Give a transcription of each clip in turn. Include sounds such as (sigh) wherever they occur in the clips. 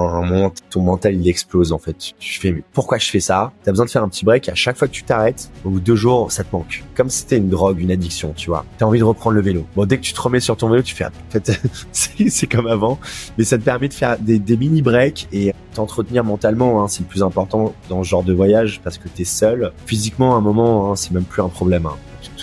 un moment, ton mental, il explose, en fait. Tu fais, mais pourquoi je fais ça? T'as besoin de faire un petit break. À chaque fois que tu t'arrêtes, au bout de deux jours, ça te manque. Comme si c'était une drogue, une addiction, tu vois. T'as envie de reprendre le vélo. Bon, dès que tu te remets sur ton vélo, tu fais, en fait, (laughs) c'est comme avant. Mais ça te permet de faire des, des mini breaks et t'entretenir mentalement, hein, c'est le plus important dans ce genre de voyage parce que t'es seul. Physiquement, à un moment, hein, c'est même plus un problème. Hein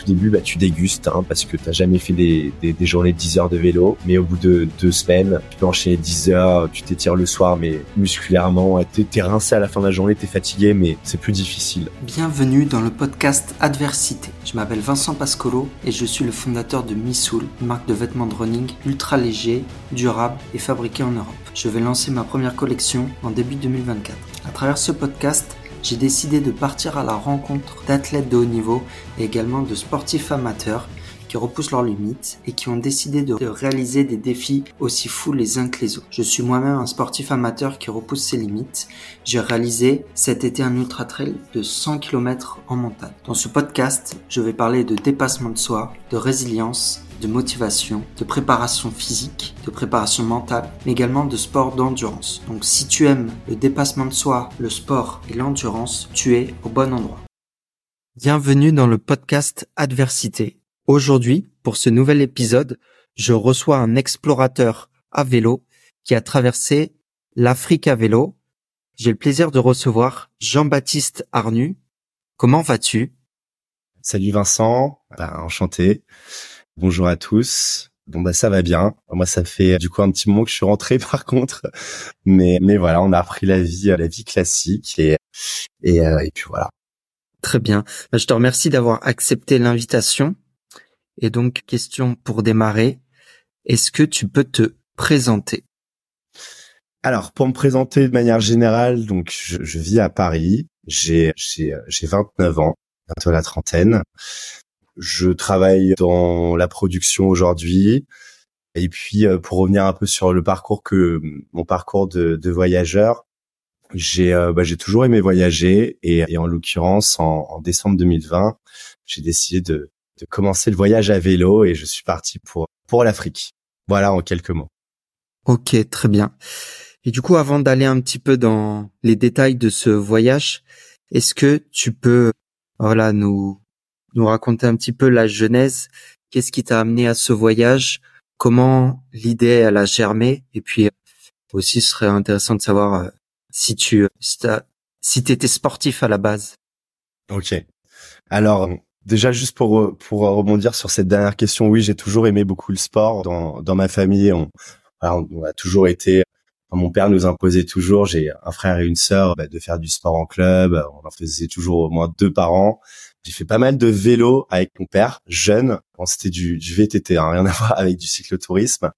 début, bah, tu dégustes hein, parce que t'as jamais fait des, des, journées de 10 heures de vélo. Mais au bout de deux semaines, tu peux enchaîner 10 heures, tu t'étires le soir, mais musculairement, t'es es rincé à la fin de la journée, t'es fatigué, mais c'est plus difficile. Bienvenue dans le podcast Adversité. Je m'appelle Vincent Pascolo et je suis le fondateur de Missoul, une marque de vêtements de running ultra léger, durable et fabriqué en Europe. Je vais lancer ma première collection en début 2024. À travers ce podcast, j'ai décidé de partir à la rencontre d'athlètes de haut niveau et également de sportifs amateurs qui repoussent leurs limites et qui ont décidé de réaliser des défis aussi fous les uns que les autres. Je suis moi-même un sportif amateur qui repousse ses limites. J'ai réalisé cet été un ultra trail de 100 km en montagne. Dans ce podcast, je vais parler de dépassement de soi, de résilience, de motivation, de préparation physique, de préparation mentale, mais également de sport d'endurance. Donc si tu aimes le dépassement de soi, le sport et l'endurance, tu es au bon endroit. Bienvenue dans le podcast Adversité. Aujourd'hui, pour ce nouvel épisode, je reçois un explorateur à vélo qui a traversé l'Afrique à vélo. J'ai le plaisir de recevoir Jean-Baptiste Arnu. Comment vas-tu? Salut Vincent, ben, enchanté. Bonjour à tous. Bon bah ça va bien. Moi ça fait du coup un petit moment que je suis rentré (laughs) par contre, mais mais voilà on a repris la vie la vie classique et et, euh, et puis voilà. Très bien. Bah, je te remercie d'avoir accepté l'invitation. Et donc question pour démarrer, est-ce que tu peux te présenter? Alors pour me présenter de manière générale, donc je, vis à Paris. J'ai j'ai j'ai 29 ans, bientôt la trentaine. Je travaille dans la production aujourd'hui. Et puis, euh, pour revenir un peu sur le parcours que mon parcours de voyageur, j'ai euh, bah, j'ai toujours aimé voyager et, et en l'occurrence en, en, décembre 2020, j'ai décidé de, de commencer le voyage à vélo et je suis parti pour pour l'Afrique. Voilà en quelques mots. Ok, très bien. Et du coup, avant d'aller un petit peu dans les détails de ce voyage, est-ce que tu peux voilà nous nous raconter un petit peu la genèse? Qu'est-ce qui t'a amené à ce voyage? Comment l'idée elle a germé? Et puis euh, aussi, ce serait intéressant de savoir euh, si tu si t'étais sportif à la base. Ok. Alors déjà juste pour pour rebondir sur cette dernière question, oui, j'ai toujours aimé beaucoup le sport dans dans ma famille. On, on a toujours été mon père nous imposait toujours, j'ai un frère et une sœur, bah, de faire du sport en club. On en faisait toujours au moins deux par an. J'ai fait pas mal de vélo avec mon père, jeune. Bon, c'était du, du VTT, hein, rien à voir avec du cyclotourisme.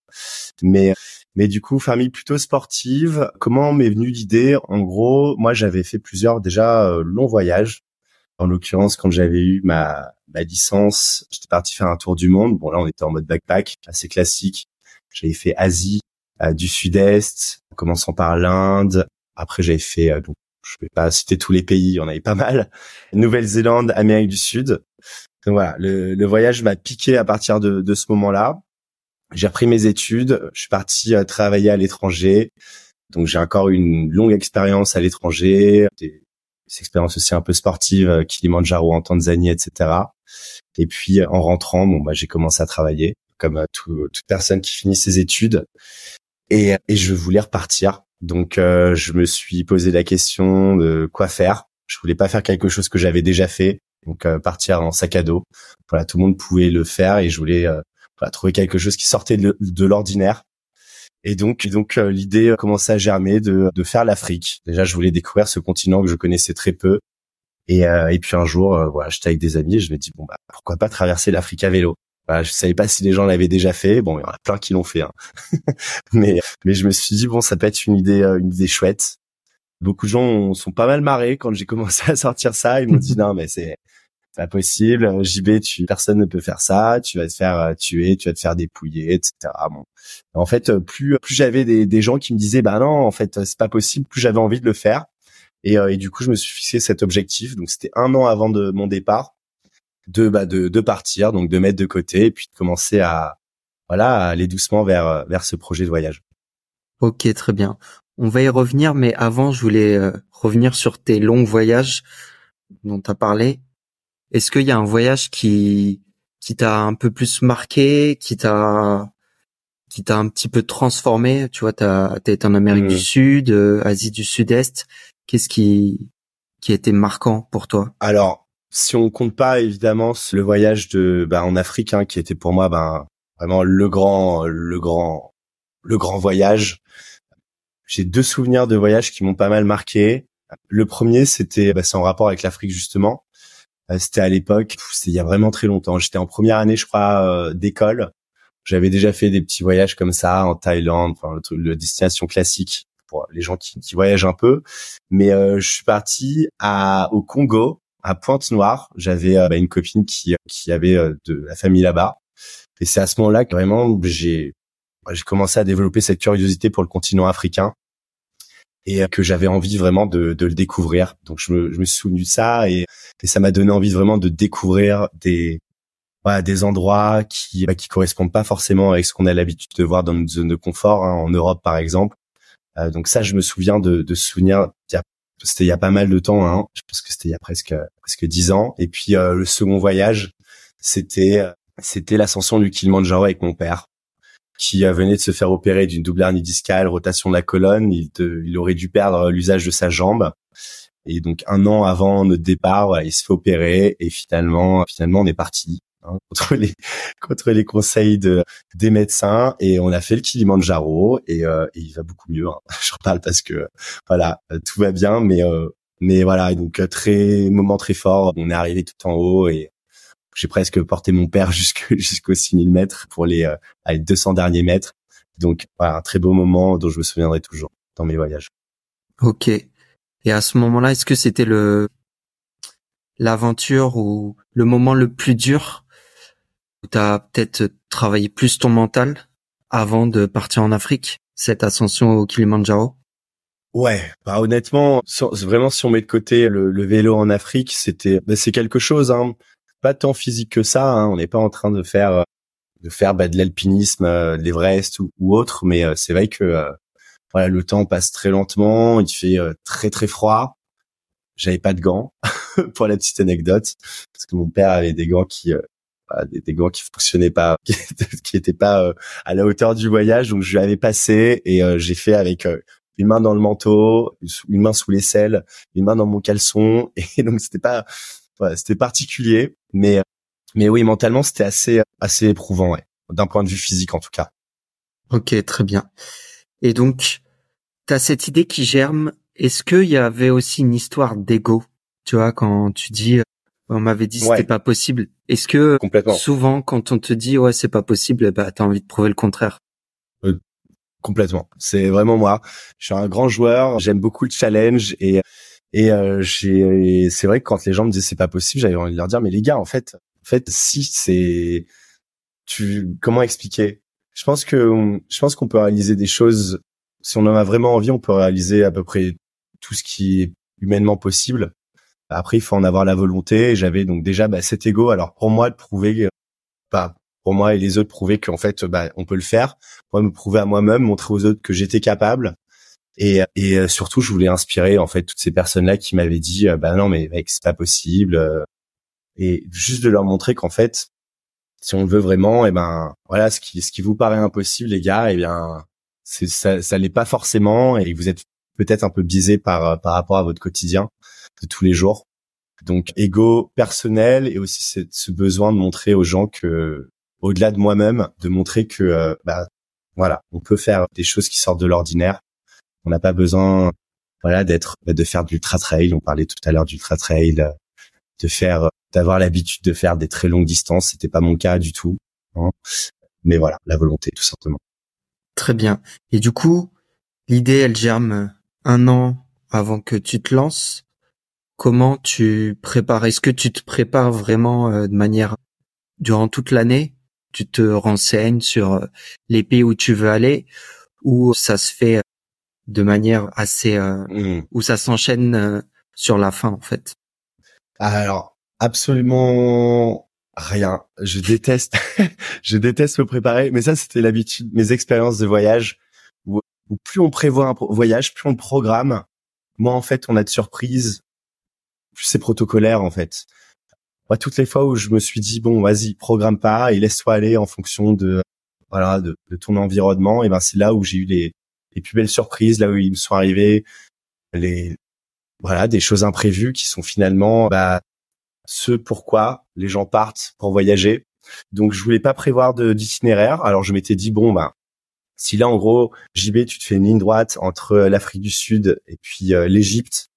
Mais mais du coup, famille plutôt sportive. Comment m'est venue l'idée? En gros, moi, j'avais fait plusieurs déjà euh, longs voyages. En l'occurrence, quand j'avais eu ma, ma licence, j'étais parti faire un tour du monde. Bon, là, on était en mode backpack, assez classique. J'avais fait Asie, euh, du Sud-Est, en commençant par l'Inde. Après, j'avais fait euh, donc je vais pas citer tous les pays, on avait pas mal. Nouvelle-Zélande, Amérique du Sud. Donc voilà, le, le voyage m'a piqué à partir de, de ce moment-là. J'ai repris mes études, je suis parti euh, travailler à l'étranger. Donc j'ai encore une longue expérience à l'étranger, des, expériences aussi un peu sportives, euh, Kilimanjaro en Tanzanie, etc. Et puis en rentrant, bon bah j'ai commencé à travailler comme euh, tout, toute personne qui finit ses études. Et, je voulais repartir donc euh, je me suis posé la question de quoi faire. Je voulais pas faire quelque chose que j'avais déjà fait, donc euh, partir en sac à dos. Voilà, tout le monde pouvait le faire et je voulais euh, trouver quelque chose qui sortait de, l'ordinaire. Et donc, donc l'idée commençait à germer de, de faire l'Afrique. Déjà, je voulais découvrir ce continent que je connaissais très peu. Et, et puis un jour, voilà, j'étais avec des amis et je me dis bon bah pourquoi pas traverser l'Afrique à vélo? Bah, je savais pas si les gens l'avaient déjà fait. Bon, il y en a plein qui l'ont fait, hein. (laughs) mais mais je me suis dit bon, ça peut être une idée euh, une idée chouette. Beaucoup de gens sont pas mal marrés quand j'ai commencé à sortir ça. Ils m'ont dit (laughs) non, mais c'est pas possible. JB, tu personne ne peut faire ça. Tu vas te faire euh, tuer, tu vas te faire dépouiller, etc. Bon, en fait, euh, plus plus j'avais des, des gens qui me disaient bah non, en fait, c'est pas possible. Plus j'avais envie de le faire. Et, et du coup, je me suis fixé cet objectif. Donc, c'était un an avant de mon départ de, bah, de, de partir, donc de mettre de côté et puis de commencer à, voilà, à aller doucement vers, vers ce projet de voyage. Ok, très bien. On va y revenir, mais avant, je voulais euh, revenir sur tes longs voyages dont tu as parlé. Est-ce qu'il y a un voyage qui qui t'a un peu plus marqué, qui t'a qui t'a un petit peu transformé Tu vois, t'as as été en Amérique du mmh. Sud, euh, Asie du Sud-Est. Qu'est-ce qui qui a été marquant pour toi? Alors, si on compte pas évidemment le voyage de bah, en Afrique, hein, qui était pour moi ben vraiment le grand le grand le grand voyage. J'ai deux souvenirs de voyage qui m'ont pas mal marqué. Le premier, c'était bah, c'est en rapport avec l'Afrique justement. Euh, c'était à l'époque, c'était il y a vraiment très longtemps. J'étais en première année, je crois, euh, d'école. J'avais déjà fait des petits voyages comme ça en Thaïlande, enfin le, le destination classique pour les gens qui, qui voyagent un peu. Mais euh, je suis parti à au Congo, à Pointe-Noire. J'avais bah, une copine qui qui avait de la famille là-bas. Et c'est à ce moment-là que vraiment j'ai j'ai commencé à développer cette curiosité pour le continent africain et que j'avais envie vraiment de, de, le découvrir. Donc je me, je me suis souvenu de ça et, et ça m'a donné envie vraiment de découvrir des voilà, des endroits qui bah, qui correspondent pas forcément avec ce qu'on a l'habitude de voir dans notre zone de confort hein, en Europe par exemple. Euh, donc ça, je me souviens de, de souvenirs. C'était il y a pas mal de temps. Hein. Je pense que c'était il y a presque presque dix ans. Et puis euh, le second voyage, c'était c'était l'ascension du Kilimanjaro avec mon père qui venait de se faire opérer d'une double hernie discale, rotation de la colonne. Il, il aurait dû perdre l'usage de sa jambe. Et donc un an avant notre départ, il se fait opérer et finalement, finalement, on est parti hein, (laughs) contre les contre les conseils de des médecins et on a fait le Kilimanjaro et, euh, et il va beaucoup mieux. Hein. (laughs) Je reparle parce que voilà, tout va bien, mais euh, mais voilà, donc très moment très fort. On est arrivé tout en haut et j'ai presque porté mon père (laughs) jusque jusqu'aux 6000 mètres pour les, euh, 200 derniers mètres. Donc voilà, un très beau moment dont je me souviendrai toujours dans mes voyages. Ok. Et à ce moment-là, est-ce que c'était le l'aventure ou le moment le plus dur où tu as peut-être travaillé plus ton mental avant de partir en Afrique, cette ascension au Kilimanjaro? Ouais, bah honnêtement, vraiment si on met de côté le, le vélo en Afrique, c'était bah, c'est quelque chose. Hein pas tant physique que ça. Hein. On n'est pas en train de faire euh, de faire bah, de l'alpinisme, euh, l'Everest ou, ou, autre, mais euh, c'est vrai que voilà, le temps passe très lentement. Il fait très très froid. J'avais pas de gants (laughs) pour la petite anecdote parce que mon père avait des gants qui bah, des, gants qui fonctionnaient pas, (laughs) qui étaient pas à la hauteur du voyage. Donc je lui avais passé et j'ai fait avec une main dans le manteau, une main sous l'aisselle, une main dans mon caleçon. (laughs) Et donc c'était pas c'était particulier, mais mais oui, mentalement, c'était assez assez éprouvant, ouais, d'un point de vue physique en tout cas. Ok, très bien. Et donc, tu as cette idée qui germe. Est-ce qu'il y avait aussi une histoire d'ego Tu vois, quand tu dis, on m'avait dit c'était pas possible. Est-ce que souvent, quand on te dit ouais c'est pas possible, bah t'as envie de prouver le contraire? Euh, Complètement. C'est vraiment moi. Je suis un grand joueur. J'aime beaucoup le challenge et et euh, j'ai, c'est vrai que quand les gens me disaient c'est pas possible, j'avais envie de leur dire mais les gars, en fait, en fait, si c'est, tu, comment expliquer? Je pense que, je pense qu'on peut réaliser des choses. Si on en a vraiment envie, on peut réaliser à peu près tout ce qui est humainement possible. Après, il faut en avoir la volonté. J'avais donc déjà bah, cet ego. Alors pour moi, de prouver, pas pour moi et les autres, prouver qu'en fait, bah, on peut le faire. Moi, me prouver à moi-même, montrer aux autres que j'étais capable et, et euh, surtout, je voulais inspirer en fait toutes ces personnes-là qui m'avaient dit, euh, bah non mais mec, c'est pas possible. Euh. Et juste de leur montrer qu'en fait, si on le veut vraiment, et eh ben voilà, ce qui ce qui vous paraît impossible, les gars, et eh bien ça, ça l'est pas forcément, et vous êtes peut-être un peu biaisé par par rapport à votre quotidien de tous les jours. Donc ego personnel et aussi ce, besoin de montrer aux gens que au-delà de moi-même, de montrer que bah voilà, on peut faire des choses qui sortent de l'ordinaire on n'a pas besoin, voilà, d'être, de faire de l'ultra trail. On parlait tout à l'heure d'ultra trail, de faire, d'avoir l'habitude de faire des très longues distances. C'était pas mon cas du tout. Hein. Mais voilà, la volonté, tout simplement. Très bien. Et du coup, l'idée, elle germe un an avant que tu te lances. Comment tu prépares? Est-ce que tu te prépares vraiment euh, de manière durant toute l'année? Tu te renseignes sur euh, les pays où tu veux aller? Ou ça se fait de manière assez euh, mmh. où ça s'enchaîne euh, sur la fin en fait? Alors absolument rien. Je déteste, (laughs) je déteste me préparer. Mais ça, c'était l'habitude, mes expériences de voyage où, plus on prévoit un voyage, plus on programme, moins en fait on a de surprises, plus c'est protocolaire en fait. Moi, toutes les fois où je me suis dit bon, vas-y, programme pas et laisse-toi aller en fonction de voilà de, ton environnement, et ben c'est là où j'ai eu les, les plus belles surprises, là où ils me sont arrivés les voilà des choses imprévues qui sont finalement bah, ce pourquoi les gens partent pour voyager. Donc je voulais pas prévoir d'itinéraire. Alors je m'étais dit bon bah si là en gros JB tu te fais une ligne droite entre l'Afrique du Sud et puis euh, l'Égypte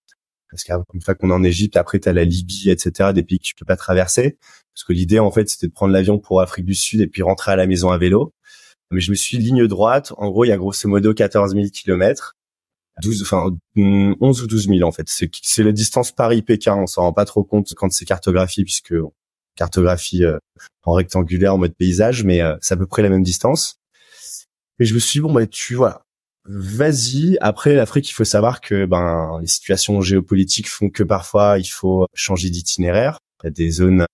parce qu'une fois qu'on est en Égypte après tu as la Libye etc des pays que tu peux pas traverser parce que l'idée en fait c'était de prendre l'avion pour Afrique du Sud et puis rentrer à la maison à vélo. Mais je me suis ligne droite. En gros il y a grosso modo 14 000 kilomètres 12, enfin 11 ou 12 000 en fait. C'est la distance Paris-Pékin. On s'en rend pas trop compte quand c'est cartographie puisque cartographie euh, en rectangulaire en mode paysage, mais euh, c'est à peu près la même distance. Et je me suis dit, bon bah tu vois, vas-y. Après l'Afrique, il faut savoir que ben les situations géopolitiques font que parfois il faut changer d'itinéraire. Il y a des zones,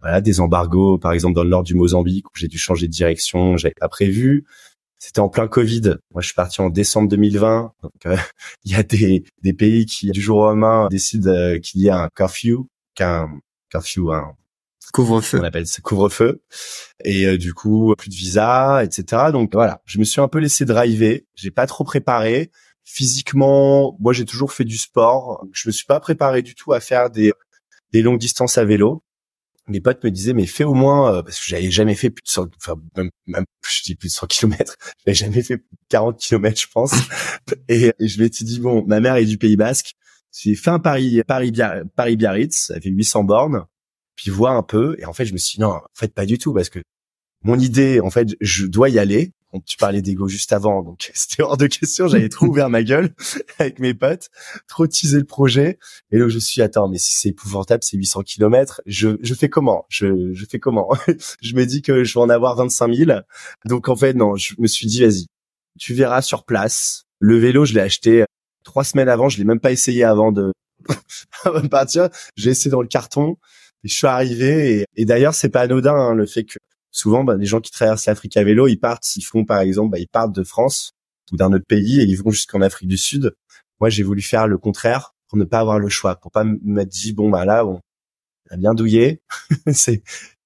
voilà, des embargos, par exemple dans le nord du Mozambique où j'ai dû changer de direction, j'avais pas prévu. C'était en plein Covid. Moi, je suis parti en décembre 2020. Donc, euh, (laughs) il y a des, des pays qui, du jour au lendemain, décident euh, qu'il y a un curfew, qu'un curfew, un couvre-feu. On appelle ça? Couvre-feu. Et euh, du coup, plus de visa, etc. Donc voilà, je me suis un peu laissé driver. J'ai pas trop préparé. Physiquement, moi, j'ai toujours fait du sport. Je me suis pas préparé du tout à faire des, des longues distances à vélo mes potes me disaient mais fais au moins euh, parce que j'avais jamais fait plus de 100 enfin même, même je dis plus de 100 (laughs) kilomètres j'avais jamais fait 40 kilomètres je pense. (laughs) Et, je m'étais dit bon ma mère est du Pays Basque. J'ai fait un Paris Paris Paris Biarritz ça fait 800 bornes puis vois un peu. Et en fait je me suis dit non en fait pas du tout parce que mon idée en fait je dois y aller tu parlais d'ego juste avant, donc (laughs) c'était hors de question. J'avais trop ouvert ma gueule (laughs) avec mes potes, trop teasé le projet. Et là, je suis attends, mais si c'est épouvantable, c'est 800 kilomètres. Je, je fais comment? Je, je fais comment? (laughs) Je me dis que je vais en avoir 25 000. Donc en fait, non, je me suis dit vas-y, tu verras sur place. Le vélo, je l'ai acheté trois semaines avant. Je l'ai même pas essayé avant de, avant de partir. J'ai essayé dans le carton. Et je suis arrivé et, et d'ailleurs c'est pas anodin hein, le fait que souvent, bah, les gens qui traversent l'Afrique à vélo, ils partent, ils font par exemple, bah, ils partent de France ou d'un autre pays et ils vont jusqu'en Afrique du Sud. Moi, j'ai voulu faire le contraire pour ne pas avoir le choix, pour pas m'être dit bon bah là, on a bien douillé, (laughs) c'est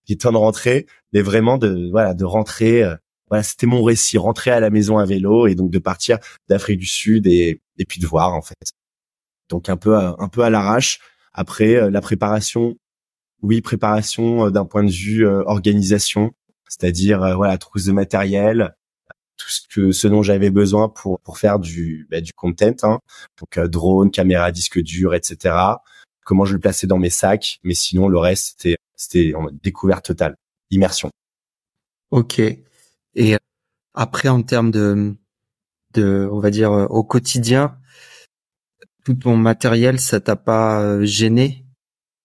il est temps de rentrer, mais vraiment de voilà de rentrer. Euh, voilà, c'était mon récit, rentrer à la maison à vélo et donc de partir d'Afrique du Sud et et puis de voir en fait. Donc un peu un peu à l'arrache. Après euh, la préparation, oui, préparation euh, d'un point de vue euh, organisation, c'est-à-dire euh, voilà trousse de matériel, tout ce que ce dont j'avais besoin pour pour faire du bah, du content, hein. donc drone, caméra, disque dur, etc. Comment je le plaçais dans mes sacs, mais sinon le reste c'était c'était en découverte totale, immersion. Ok. Et après en termes de de on va dire au quotidien, tout ton matériel, ça t'a pas gêné?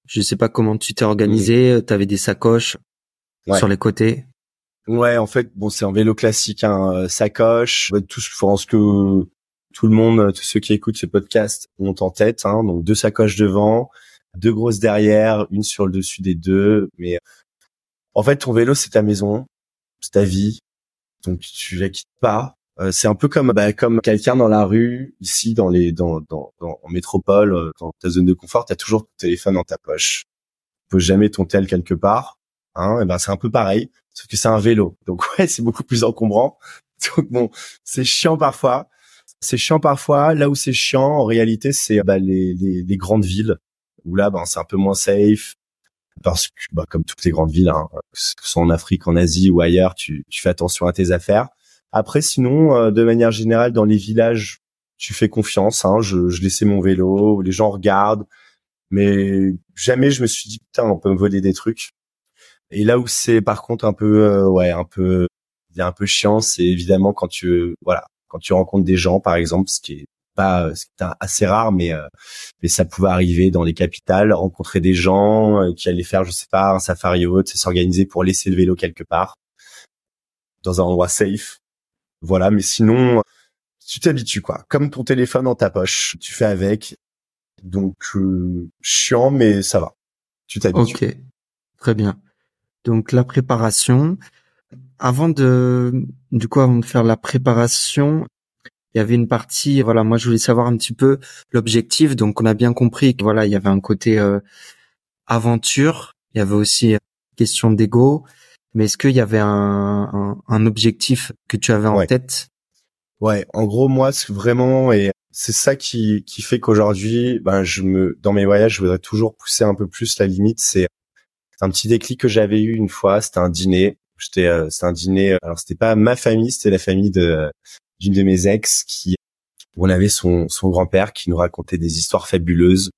Je sais pas comment tu t'es organisé. Mmh. Tu avais des sacoches sur les côtés. Ouais, en fait, bon, c'est un vélo classique, un hein, sacoche. Tout, je pense que tout le monde, tous ceux qui écoutent ce podcast ont en tête. Hein, donc deux sacoches devant, deux grosses derrière, une sur le dessus des deux. Mais en fait, ton vélo, c'est ta maison, c'est ta vie. Donc tu la quittes pas. Euh, c'est un peu comme bah, comme quelqu'un dans la rue ici dans les dans dans, dans en métropole euh, dans ta zone de confort tu as toujours ton téléphone dans ta poche. Tu poses jamais ton quelque part hein et ben c'est un peu pareil sauf que c'est un vélo. Donc (laughs) ouais c'est beaucoup plus encombrant. Donc bon c'est chiant parfois. C'est chiant parfois. Là où c'est chiant en réalité c'est bah, les, les, les grandes villes. Où là ben c'est un peu moins safe. Parce que bah, comme toutes les grandes villes hein, que ce soit en Afrique en Asie ou ailleurs tu, tu fais attention à tes affaires après, sinon, euh, de manière générale, dans les villages, tu fais confiance. Hein, je, je laissais mon vélo, les gens regardent, mais jamais je me suis dit putain, on peut me voler des trucs. Et là où c'est par contre un peu, euh, ouais, un peu, un peu chiant, c'est évidemment quand tu, voilà, quand tu rencontres des gens, par exemple, ce qui est pas, ce qui est assez rare, mais euh, mais ça pouvait arriver dans les capitales, rencontrer des gens qui allaient faire, je sais pas, un safari ou autre, s'organiser pour laisser le vélo quelque part dans un endroit safe voilà, mais sinon, tu t'habitues quoi. Comme ton téléphone dans ta poche, tu fais avec. Donc euh, chiant, mais ça va. Tu t'habitues. Ok, très bien. Donc la préparation. Avant de, du coup, avant de faire la préparation, il y avait une partie, voilà, moi je voulais savoir un petit peu l'objectif. Donc on a bien compris que voilà, il y avait un côté euh, aventure, il y avait aussi question d'ego, mais est-ce qu'il y avait un, un, objectif que tu avais en tête? Ouais, en gros moi c'est vraiment et c'est ça qui qui fait qu'aujourd'hui, ben je me dans mes voyages, je voudrais toujours pousser un peu plus la limite. C'est un petit déclic que j'avais eu une fois. C'était un dîner. J'étais, euh, c'était un dîner. Alors c'était pas ma famille, c'était la famille de d'une de mes ex qui où on avait son son grand-père qui nous racontait des histoires fabuleuses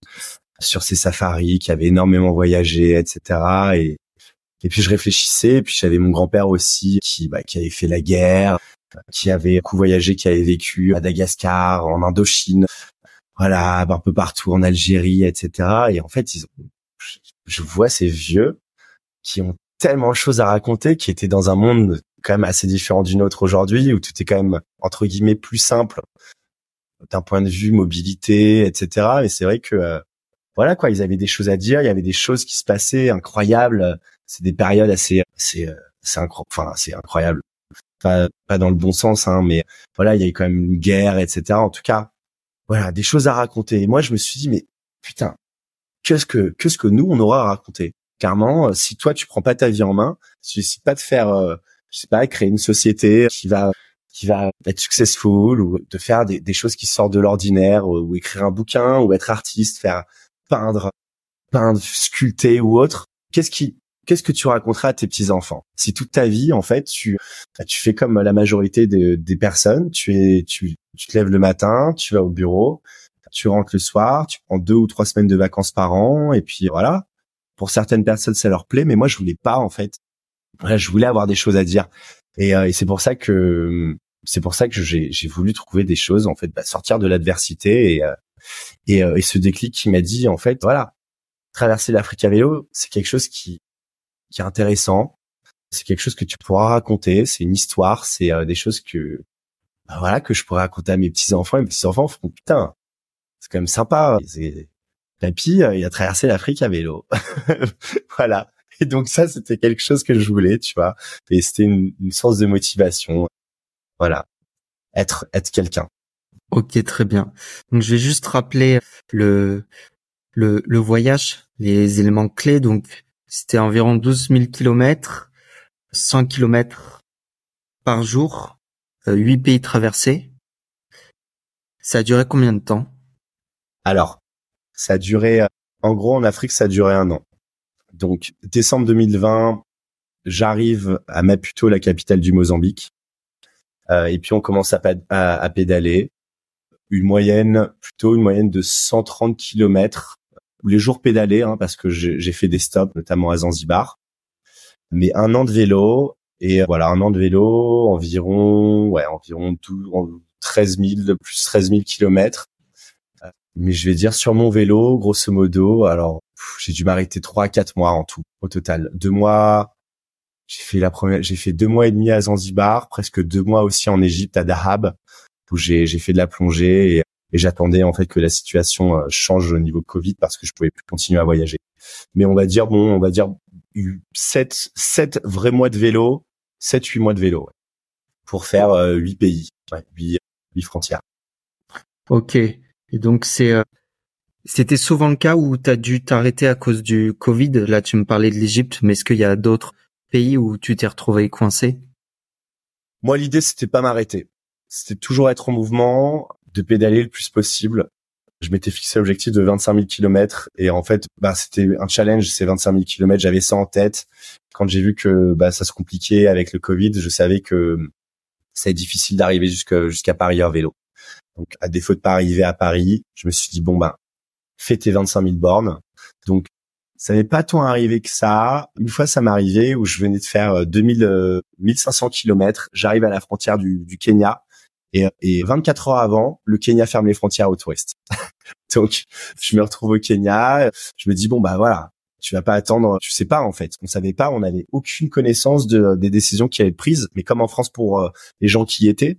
sur ses safaris, qui avait énormément voyagé, etc. Et et puis je réfléchissais. Et puis j'avais mon grand-père aussi qui bah, qui avait fait la guerre, qui avait beaucoup voyagé, qui avait vécu à Madagascar, en Indochine, voilà, un peu partout en Algérie, etc. Et en fait, ils ont, je vois ces vieux qui ont tellement de choses à raconter, qui étaient dans un monde quand même assez différent du nôtre aujourd'hui, où tout est quand même entre guillemets plus simple d'un point de vue mobilité, etc. Mais c'est vrai que euh, voilà quoi, ils avaient des choses à dire, il y avait des choses qui se passaient incroyables. C'est des périodes assez, c'est, c'est incroyable. Enfin, incroyable. Pas, pas dans le bon sens, hein, mais voilà, il y a eu quand même une guerre, etc. En tout cas, voilà, des choses à raconter. Et moi, je me suis dit, mais putain, qu'est-ce que, qu'est-ce que nous on aura à raconter? Carrément, euh, si toi tu prends pas ta vie en main, si tu décides pas de faire, euh, je sais pas, créer une société qui va qui va être successful ou de faire des, des choses qui sortent de l'ordinaire ou, écrire un bouquin ou être artiste, faire peindre, peindre, sculpter ou autre. Qu'est-ce qui qu'est-ce que tu raconteras à tes petits enfants si toute ta vie en fait tu bah, tu fais comme la majorité des, des personnes tu es tu, tu te lèves le matin tu vas au bureau tu rentres le soir tu prends deux ou trois semaines de vacances par an et puis voilà. Pour certaines personnes ça leur plaît mais moi je voulais pas en fait. Je voulais avoir des choses à dire. Et, euh, et c'est pour ça que c'est pour ça que j'ai j'ai voulu trouver des choses en fait bah, sortir de l'adversité et euh, et, euh, et ce déclic qui m'a dit en fait voilà traverser l'Afrique à vélo c'est quelque chose qui qui est intéressant. C'est quelque chose que tu pourras raconter. C'est une histoire. C'est euh, des choses que, bah voilà, que je pourrais raconter à mes petits enfants. Et mes petits enfants font putain, c'est quand même sympa. Papy, euh, il a traversé l'Afrique à vélo. (laughs) voilà. Et donc ça, c'était quelque chose que je voulais, tu vois. Et c'était une, une source de motivation. Voilà. Être, être quelqu'un. Ok, très bien. Donc je vais juste rappeler le, le, le voyage, les éléments clés. Donc c'était environ 12 000 kilomètres, 100 kilomètres par jour, euh, 8 pays traversés. Ça a duré combien de temps? Alors, ça a duré, euh, en gros, en Afrique, ça a duré un an. Donc, décembre 2020, j'arrive à Maputo, la capitale du Mozambique. Euh, et puis, on commence à, à, pédaler. Une moyenne, plutôt une moyenne de 130 kilomètres les jours pédalés, hein, parce que j'ai fait des stops, notamment à Zanzibar. Mais un an de vélo, et voilà, un an de vélo, environ, ouais, environ 13 000, plus 13 000 kilomètres. Mais je vais dire sur mon vélo, grosso modo, alors j'ai dû m'arrêter trois à quatre mois en tout, au total. Deux mois, j'ai fait la première, j'ai fait deux mois et demi à Zanzibar, presque deux mois aussi en Égypte à Dahab, où j'ai fait de la plongée et et j'attendais en fait que la situation euh, change au niveau Covid parce que je pouvais plus continuer à voyager. Mais on va dire bon, on va dire 7 7 vrais mois de vélo, 7 8 mois de vélo pour faire euh, 8 pays, ouais, 8, 8 frontières. OK. Et donc c'est euh, c'était souvent le cas où tu as dû t'arrêter à cause du Covid? Là, tu me parlais de l'Égypte, mais est-ce qu'il y a d'autres pays où tu t'es retrouvé coincé? Moi, l'idée c'était pas m'arrêter. C'était toujours être en mouvement, de pédaler le plus possible. Je m'étais fixé l'objectif de 25 000 kilomètres et en fait, bah, c'était un challenge, ces 25 000 kilomètres. J'avais ça en tête. Quand j'ai vu que bah, ça se compliquait avec le Covid, je savais que c'est difficile d'arriver jusqu'à Paris en vélo. Donc, à défaut de pas arriver à Paris, je me suis dit bon bah, fais tes 25 000 bornes. Donc, ça n'est pas tant arrivé que ça. Une fois, ça m'est arrivé où je venais de faire 2000, 1500 kilomètres. J'arrive à la frontière du Kenya et, et 24 heures avant, le Kenya ferme les frontières aux touristes. (laughs) Donc, je me retrouve au Kenya. Je me dis bon bah voilà, tu vas pas attendre. Tu sais pas en fait. On savait pas. On n'avait aucune connaissance de, des décisions qui allaient être prises. Mais comme en France pour euh, les gens qui y étaient,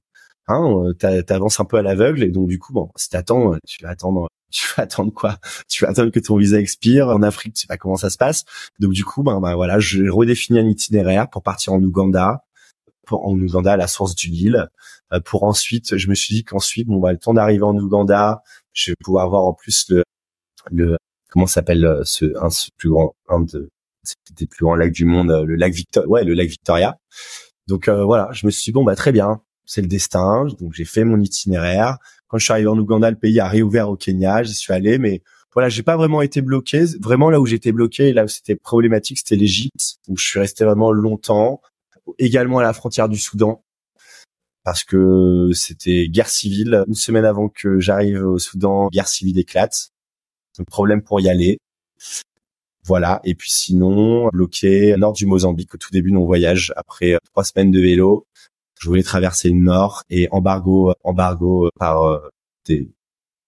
hein, euh, t'avances un peu à l'aveugle et donc du coup bon, si t'attends, tu vas attendre. Tu vas attendre quoi? Tu vas attendre que ton visa expire. En Afrique, tu sais pas comment ça se passe. Donc du coup, ben, ben voilà, je redéfinis un itinéraire pour partir en Ouganda, en Ouganda à la source du Nil. pour ensuite, je me suis dit qu'ensuite, bon, bah, le temps d'arriver en Ouganda, je vais pouvoir voir en plus le, le comment s'appelle ce, un plus grand, un de, des plus grands lacs du monde, le lac Victoria, ouais, le lac Victoria. Donc voilà, je me suis dit bon bah très bien, c'est le destin. Donc j'ai fait mon itinéraire. Quand je suis arrivé en Ouganda, le pays a réouvert au Kenya. J'y suis allé, mais voilà, j'ai pas vraiment été bloqué. Vraiment là où j'étais bloqué, là où c'était problématique, c'était l'Égypte, où je suis resté vraiment longtemps. Également à la frontière du Soudan, parce que c'était guerre civile. Une semaine avant que j'arrive au Soudan, guerre civile éclate. Donc problème pour y aller. Voilà. Et puis sinon, bloqué nord du Mozambique au tout début de mon voyage, après trois semaines de vélo. Je voulais traverser le nord et embargo, embargo par euh, des,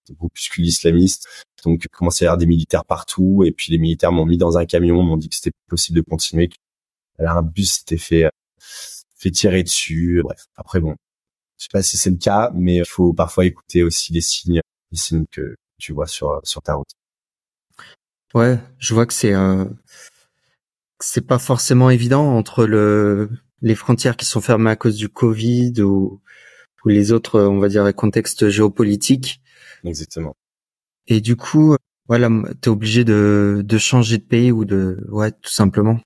des groupuscules islamistes. Donc, commençait à y avoir des militaires partout. Et puis, les militaires m'ont mis dans un camion, m'ont dit que c'était possible de continuer. Alors, un bus s'était fait, fait tirer dessus. Bref. Après, bon. Je sais pas si c'est le cas, mais il faut parfois écouter aussi les signes, les signes que tu vois sur, sur ta route. Ouais, je vois que c'est, euh, c'est pas forcément évident entre le, les frontières qui sont fermées à cause du Covid ou, ou les autres, on va dire, contextes géopolitiques. Exactement. Et du coup, voilà, t'es obligé de, de changer de pays ou de, ouais, tout simplement.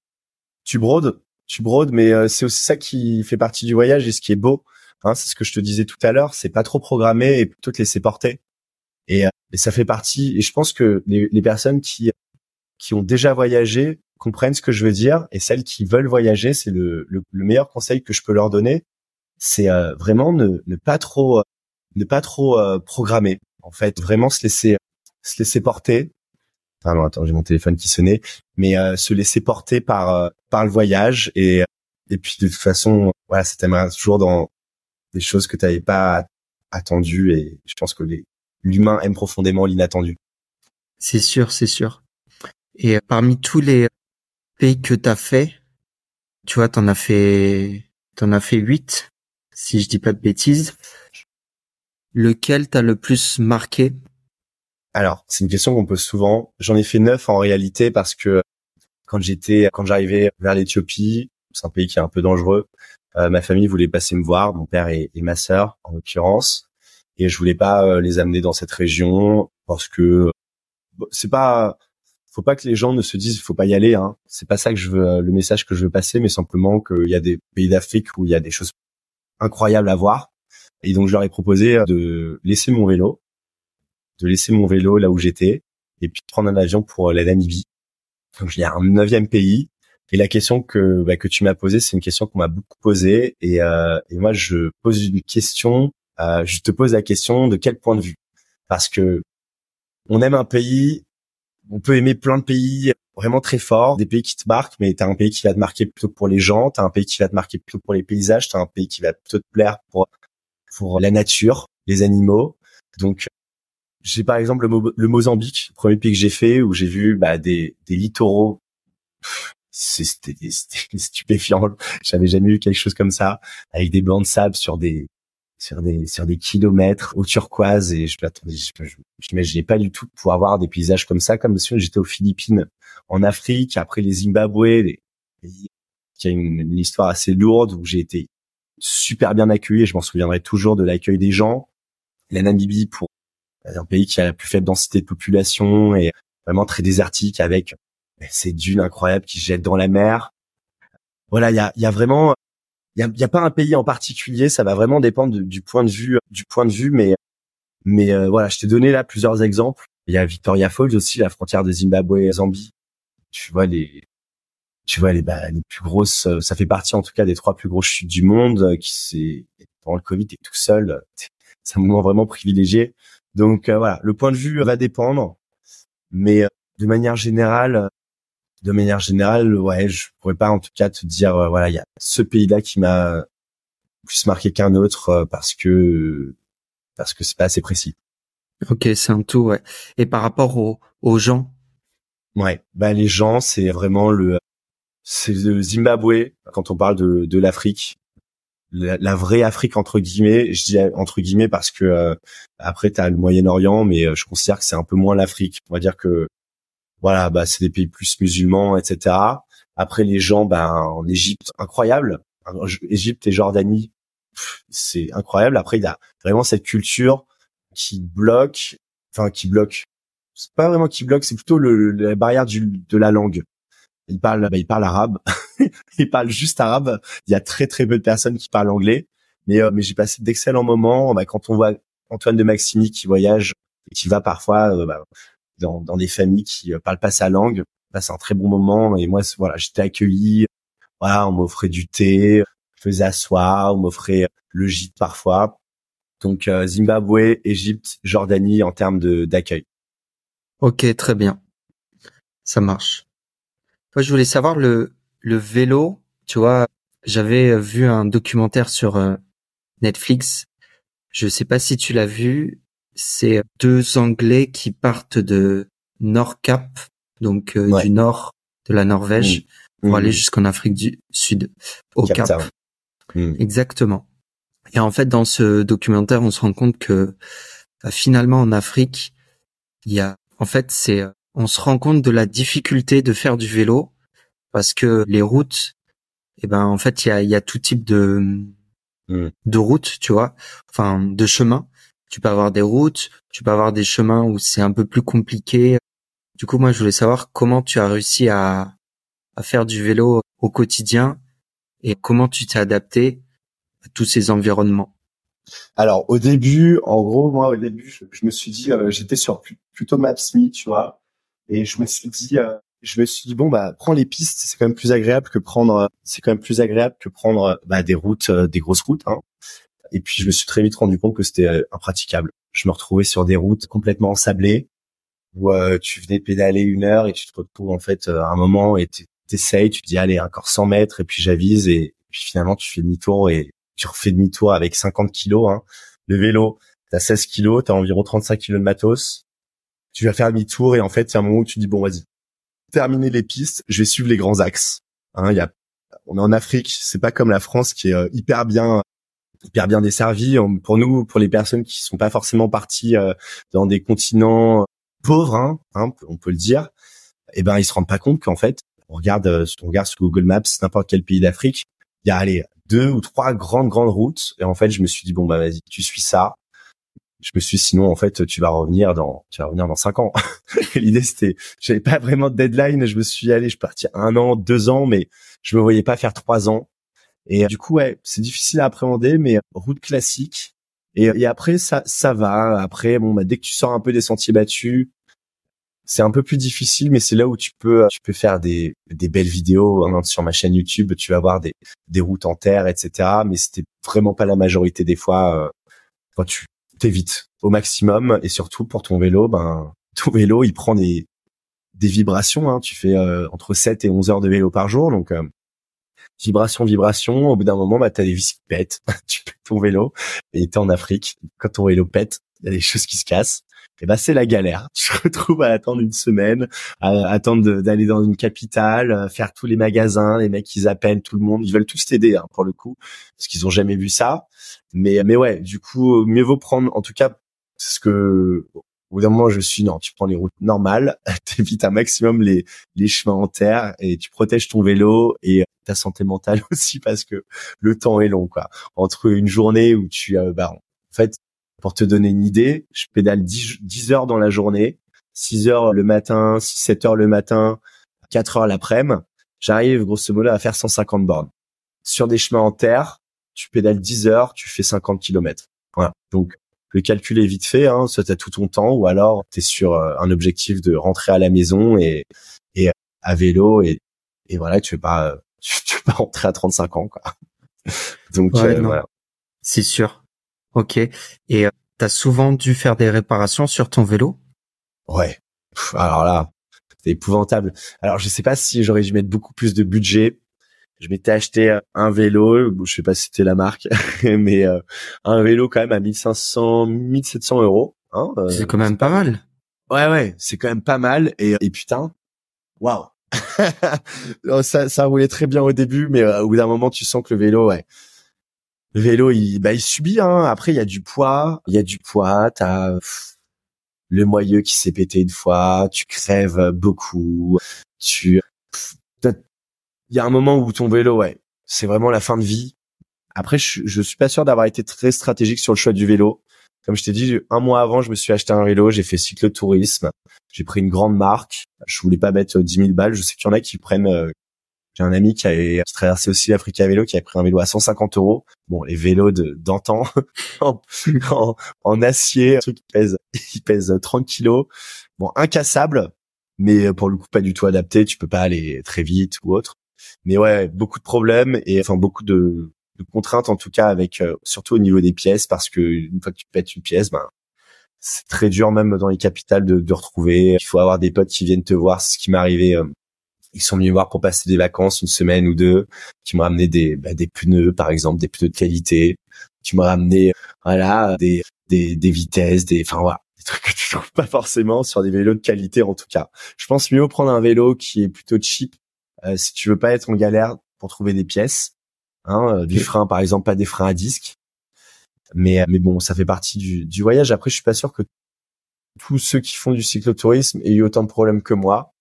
Tu brodes, tu brodes, mais euh, c'est aussi ça qui fait partie du voyage et ce qui est beau. Hein, c'est ce que je te disais tout à l'heure, c'est pas trop programmé et plutôt te laisser porter. Et, euh, et, ça fait partie. Et je pense que les, les personnes qui qui ont déjà voyagé comprennent ce que je veux dire et celles qui veulent voyager, c'est le, le, meilleur conseil que je peux leur donner, c'est euh, vraiment ne, ne, pas trop ne pas trop programmer en fait, vraiment se laisser se laisser porter. Pardon, attends, j'ai mon téléphone qui sonnait, mais euh, se laisser porter par euh, par le voyage et et puis de toute façon, voilà, ça t'amènera toujours dans des choses que tu n'avais pas attendues et je pense que l'humain aime profondément l'inattendu. C'est sûr, c'est sûr. Et euh, parmi tous les pays que tu as fait, tu vois, t'en as fait t'en as fait huit, si je dis pas de bêtises lequel t'a le plus marqué? Alors, c'est une question qu'on pose souvent. J'en ai fait neuf en réalité parce que quand j'étais, quand j'arrivais vers l'Éthiopie, c'est un pays qui est un peu dangereux. Euh, ma famille voulait passer me voir, mon père et, ma sœur en l'occurrence, et je voulais pas euh, les amener dans cette région parce que c'est pas, faut pas que les gens ne se disent faut pas y aller. Hein. C'est pas ça que je veux, le message que je veux passer, mais simplement qu'il y a des pays d'Afrique où il y a des choses incroyables à voir et donc je leur ai proposé de laisser mon vélo, de laisser mon vélo là où j'étais, et puis prendre un avion pour la Namibie. Donc il y a un neuvième pays. Et la question que bah, que tu m'as posée, c'est une question qu'on m'a beaucoup posée. Et, euh, et moi, je pose une question. Euh, je te pose la question de quel point de vue? Parce que on aime un pays, on peut aimer plein de pays vraiment très forts, des pays qui te marquent, mais t'as un pays qui va te marquer plutôt pour les gens, t'as un pays qui va te marquer plutôt pour les paysages, t'as un pays qui va plutôt te plaire pour pour la nature, les animaux. Donc, j'ai par exemple le, Mozambique, le premier pays que j'ai fait où j'ai vu bah, des, des littoraux. (laughs) C'était stupéfiant. J'avais jamais vu quelque chose comme ça, avec des blancs de sable sur des sur des sur des kilomètres au turquoise et je je, je, pas du tout de pouvoir voir des paysages comme ça comme si j'étais aux Philippines en Afrique après les Zimbabwe qui a une, une histoire assez lourde où j'ai été super bien accueilli et je m'en souviendrai toujours de l'accueil des gens. La Namibie pour un pays qui a la plus faible densité de population et vraiment très désertique avec ces dunes incroyables qui jettent dans la mer. Voilà, il y a, y a vraiment, il y a, y a, pas un pays en particulier, ça va vraiment dépendre du point de vue, du point de vue, mais mais euh, voilà, je t'ai donné là plusieurs exemples. Il y a Victoria Falls aussi, la frontière de Zimbabwe et Zambie. Tu vois les tu vois les, bah, les plus grosses euh, ça fait partie en tout cas des trois plus grosses chutes du monde euh, qui c'est pendant le Covid t'es tout seul c'est un moment vraiment privilégié donc euh, voilà le point de vue va dépendre mais de manière générale de manière générale ouais je pourrais pas en tout cas te dire voilà il y a ce pays là qui m'a plus marqué qu'un autre parce que parce que c'est pas assez précis. Ok c'est un tout ouais. Et par rapport aux, aux gens? Ouais bah les gens c'est vraiment le c'est le Zimbabwe quand on parle de, de l'Afrique, la, vraie Afrique entre guillemets. Je dis entre guillemets parce que euh, après tu as le Moyen-Orient, mais euh, je considère que c'est un peu moins l'Afrique. On va dire que voilà, bah c'est des pays plus musulmans, etc. Après les gens, bah en Égypte, incroyable, Égypte et Jordanie, c'est incroyable. Après, il y a vraiment cette culture qui bloque, enfin qui bloque. C'est pas vraiment qui bloque, c'est plutôt le, la barrière du, de la langue. Il parle, bah, il parle arabe, (laughs) (laughs) il parle juste arabe. Il y a très très peu de personnes qui parlent anglais, mais euh, mais j'ai passé d'excellents moments. Bah, quand on voit Antoine de Maximi qui voyage et qui va parfois euh, bah, dans, dans des familles qui euh, parlent pas sa langue, bah, c'est un très bon moment. Et moi, voilà, j'étais accueilli. Voilà, on m'offrait du thé, faisait asseoir, on m'offrait le gîte parfois. Donc euh, Zimbabwe, Égypte, Jordanie en termes de d'accueil. Ok, très bien. Ça marche. Moi, je voulais savoir le le vélo. Tu vois, j'avais vu un documentaire sur euh, Netflix. Je sais pas si tu l'as vu. C'est deux Anglais qui partent de Nordkap, donc euh, du nord de la Norvège, mmh. pour aller mmh. jusqu'en Afrique du Sud, au Cap. Mmh. Exactement. Et en fait, dans ce documentaire, on se rend compte que bah, finalement en Afrique, il y a, en fait, c'est, on se rend compte de la difficulté de faire du vélo parce que les routes, eh ben, en fait, il y a, y a tout type de mmh. de routes, tu vois, enfin, de chemins. Tu peux avoir des routes, tu peux avoir des chemins où c'est un peu plus compliqué. Du coup, moi, je voulais savoir comment tu as réussi à à faire du vélo au quotidien et comment tu t'es adapté à tous ces environnements Alors au début, en gros, moi au début, je, me suis dit, euh, j'étais sur plutôt Maps.me, tu vois, et je me suis dit, euh, je me suis dit bon bah prends les pistes, c'est quand même plus agréable que prendre, c'est quand même plus agréable que prendre bah, des routes, euh, des grosses routes. Hein. Et puis je me suis très vite rendu compte que c'était impraticable. Je me retrouvais sur des routes complètement ensablées où tu venais pédaler une heure et tu te retrouves en fait à un moment et t'essayes, tu te dis allez encore 100 mètres et puis j'avise et puis finalement tu fais demi-tour et tu refais demi-tour avec 50 kilos. Hein. Le vélo, t'as 16 kilos, t'as environ 35 kilos de matos. Tu vas faire demi-tour et en fait, a un moment où tu dis bon vas-y, terminer les pistes, je vais suivre les grands axes. Hein, y a, on est en Afrique, c'est pas comme la France qui est euh, hyper bien hyper bien desservie. Pour nous, pour les personnes qui sont pas forcément parties euh, dans des continents pauvres, hein, hein, on peut le dire, eh ben ils se rendent pas compte qu'en fait, on regarde, euh, on regarde sur Google Maps n'importe quel pays d'Afrique, il y a allez deux ou trois grandes grandes routes et en fait je me suis dit bon bah vas-y tu suis ça je me suis sinon en fait tu vas revenir dans tu vas revenir dans cinq ans (laughs) l'idée c'était j'avais pas vraiment de deadline je me suis allé je parti un an deux ans mais je me voyais pas faire trois ans et du coup ouais c'est difficile à appréhender mais route classique et, et après ça ça va après bon bah dès que tu sors un peu des sentiers battus c'est un peu plus difficile, mais c'est là où tu peux tu peux faire des, des belles vidéos hein, sur ma chaîne YouTube. Tu vas voir des, des routes en terre, etc. Mais c'était vraiment pas la majorité des fois. Euh, quand tu t'évites au maximum et surtout pour ton vélo, ben ton vélo il prend des des vibrations. Hein. Tu fais euh, entre 7 et 11 heures de vélo par jour, donc euh, vibration, vibration. Au bout d'un moment, bah t'as des vis qui pètent. tu pètes ton vélo et t'es en Afrique. Quand ton vélo pète, il y a des choses qui se cassent et eh ben c'est la galère. (laughs) Tu te retrouves à attendre une semaine, à attendre d'aller dans une capitale, euh, faire tous les magasins, les mecs ils appellent tout le monde, ils veulent tous t'aider hein, pour le coup, parce qu'ils ont jamais vu ça. Mais mais ouais, du coup mieux vaut prendre, en tout cas, ce que au bout d'un moment je suis non, tu prends les routes normales, (laughs) t'évites un maximum les les chemins en terre et tu protèges ton vélo et ta santé mentale (laughs) aussi parce que le temps est long quoi. Entre une journée où tu euh, bah, en fait pour te donner une idée, je pédale 10, heures dans la journée, 6 heures le matin, 6 7 heures le matin, 4 heures l'après-midi. J'arrive grosso modo à faire 150 bornes. Sur des chemins en terre, tu pédales 10 heures, tu fais 50 km. Voilà. Donc le calcul est vite fait, hein, soit tu as tout ton temps, ou alors tu es sur euh, un objectif de rentrer à la maison et, et à vélo et, et voilà, tu veux pas (laughs) tu, veux pas rentrer à 35 ans quoi. Donc euh, voilà. C'est sûr. Ok. Et euh, t'as souvent dû faire des réparations sur ton vélo? Ouais. alors là, c'est épouvantable. Alors je sais pas si j'aurais dû mettre beaucoup plus de budget. Je m'étais acheté euh, un vélo, je sais pas si c'était la marque, (laughs) mais euh, un vélo quand même à 1500, 1700 euros. Hein, c'est quand même pas mal. Ouais ouais, c'est quand même pas mal. Et, et putain, waouh. (laughs) ça, ça roulait très bien au début, mais au bout d'un moment, tu sens que le vélo, ouais, le vélo, il, bah, il subit. Hein. Après, il y a du poids, il y a du poids. T'as le moyeu qui s'est pété une fois, tu crèves beaucoup. Tu, il y a un moment où ton vélo, ouais, c'est vraiment la fin de vie. Après, je, je suis pas sûr d'avoir été très stratégique sur le choix du vélo. Comme je t'ai dit, un mois avant, je me suis acheté un vélo, j'ai fait cyclotourisme, j'ai pris une grande marque. Je voulais pas mettre 10 000 balles. Je sais qu'il y en a qui prennent. J'ai un ami qui avait traversé aussi l'Afrique à vélo, qui a pris un vélo à 150 euros. Bon, les vélos d'antan (laughs) en, en, acier, un truc qui pèse, qui pèse 30 kilos. Bon, incassable, mais pour le coup pas du tout adapté. Tu peux pas aller très vite ou autre. Mais ouais, beaucoup de problèmes et enfin beaucoup de, de contraintes en tout cas avec euh, surtout au niveau des pièces parce que une fois que tu pètes une pièce, ben c'est très dur même dans les capitales de, de retrouver. Il faut avoir des potes qui viennent te voir. C'est ce qui m'est arrivé. Euh, ils sont venus voir pour passer des vacances une semaine ou deux, qui m'ont ramené des bah, des pneus par exemple, des pneus de qualité, qui m'ont ramené voilà des des, des vitesses, des enfin voilà des trucs que tu trouves pas forcément sur des vélos de qualité en tout cas. Je pense mieux prendre un vélo qui est plutôt cheap euh, si tu veux pas être en galère pour trouver des pièces. Hein, euh, du frein par exemple, pas des freins à disque. Mais mais bon, ça fait partie du, du voyage. Après, je suis pas sûr que tous ceux qui font du cyclotourisme aient eu autant de problèmes que moi.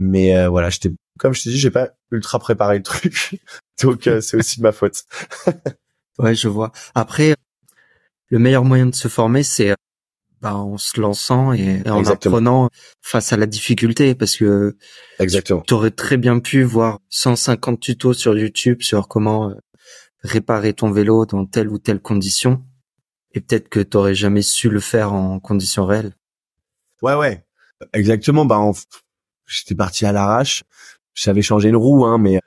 Mais euh, voilà, j'étais comme je t'ai dit, j'ai pas ultra préparé le truc, (laughs) donc c'est aussi de ma faute. (laughs) ouais, je vois. Après, le meilleur moyen de se former, c'est bah, en se lançant et, en apprenant face à la difficulté parce que Exactement. tu aurais très bien pu voir 150 tutos sur YouTube sur comment euh, réparer ton vélo dans telle ou telle condition et peut-être que tu aurais jamais su le faire en conditions réelles. Ouais ouais. Exactement bah j'étais parti à l'arrache. J'avais changé une roue hein mais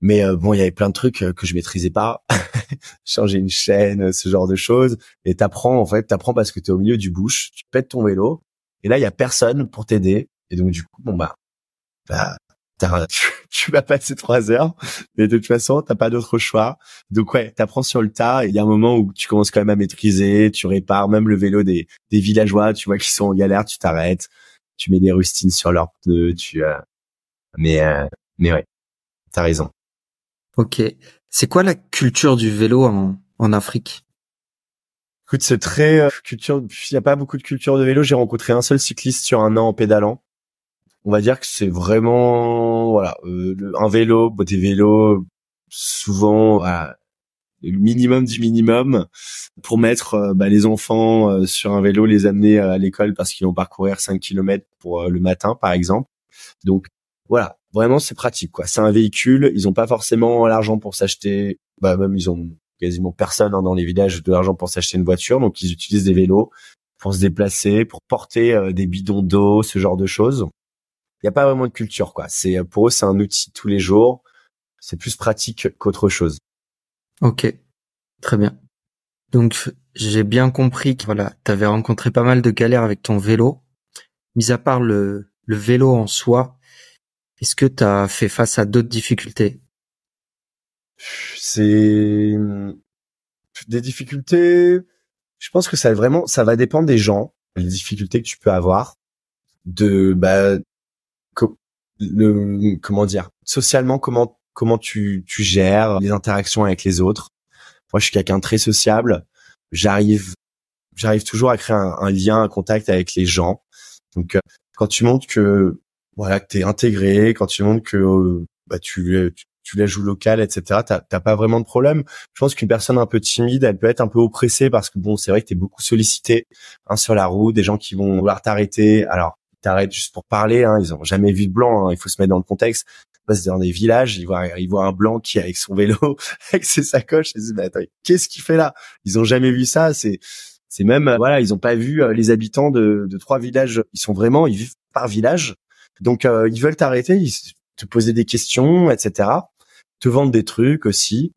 mais euh, bon, il y avait plein de trucs euh, que je maîtrisais pas. (laughs) Changer une chaîne, euh, ce genre de choses. Et t'apprends, en fait, t'apprends parce que t'es au milieu du bush, tu pètes ton vélo. Et là, il y a personne pour t'aider. Et donc, du coup, bon, bah, bah, (laughs) tu vas passer trois heures, mais de toute façon, t'as pas d'autre choix. Donc ouais, t'apprends sur le tas. Il y a un moment où tu commences quand même à maîtriser, tu répares même le vélo des, des villageois, tu vois, qui sont en galère, tu t'arrêtes, tu mets des rustines sur leurs pneus, tu. Euh... Mais euh... mais ouais, t'as raison. Ok. C'est quoi la culture du vélo en, en Afrique? Écoute, c'est très euh, culture. Il n'y a pas beaucoup de culture de vélo. J'ai rencontré un seul cycliste sur un an en pédalant. On va dire que c'est vraiment voilà euh, un vélo, des vélos souvent le minimum du minimum pour mettre euh, bah, les enfants sur un vélo, les amener à l'école parce qu'ils vont parcourir 5 km pour le matin par exemple. Donc voilà, vraiment c'est pratique quoi. C'est un véhicule, ils ont pas forcément l'argent pour s'acheter, bah même ils ont quasiment personne hein, dans les villages de l'argent pour s'acheter une voiture, donc ils utilisent des vélos pour se déplacer, pour porter euh, des bidons d'eau, ce genre de choses. Il n'y a pas vraiment de culture quoi. C'est pour eux c'est un outil tous les jours. C'est plus pratique qu'autre chose. Ok, très bien. Donc j'ai bien compris que voilà, tu avais rencontré pas mal de galères avec ton vélo. Mis à part le, le vélo en soi, est-ce que tu as fait face à d'autres difficultés? C'est des difficultés. Je pense que ça vraiment, ça va dépendre des gens, les difficultés que tu peux avoir, de bah, le, comment dire, socialement comment comment tu tu gères les interactions avec les autres. Moi, je suis quelqu'un très sociable. J'arrive j'arrive toujours à créer un, lien, un contact avec les gens. Donc, euh, quand tu montres que voilà que t'es intégré, quand tu montres que euh, bah, tu, tu, la joues locale, etc. T'as, pas vraiment de problème. Je pense qu'une personne un peu timide, elle peut être un peu oppressée parce que bon, c'est vrai que t'es beaucoup sollicité hein, sur la route, des gens qui vont vouloir t'arrêter. Alors t'arrêtes juste pour parler, hein, ils ont jamais vu de blanc. Hein, il faut se mettre dans le contexte. Ils passent dans des villages, ils voient, ils voient un blanc qui est avec son vélo, (laughs) avec ses sacoches. Ils se disent, attends, qu'est-ce qu'il fait là? Ils ont jamais vu ça. C'est c'est même voilà, ils ont pas vu euh, les habitants de, de trois villages. Ils sont vraiment, ils vivent par village. Donc euh, ils veulent t'arrêter, ils te poser des questions, etc. Te vendre des trucs aussi.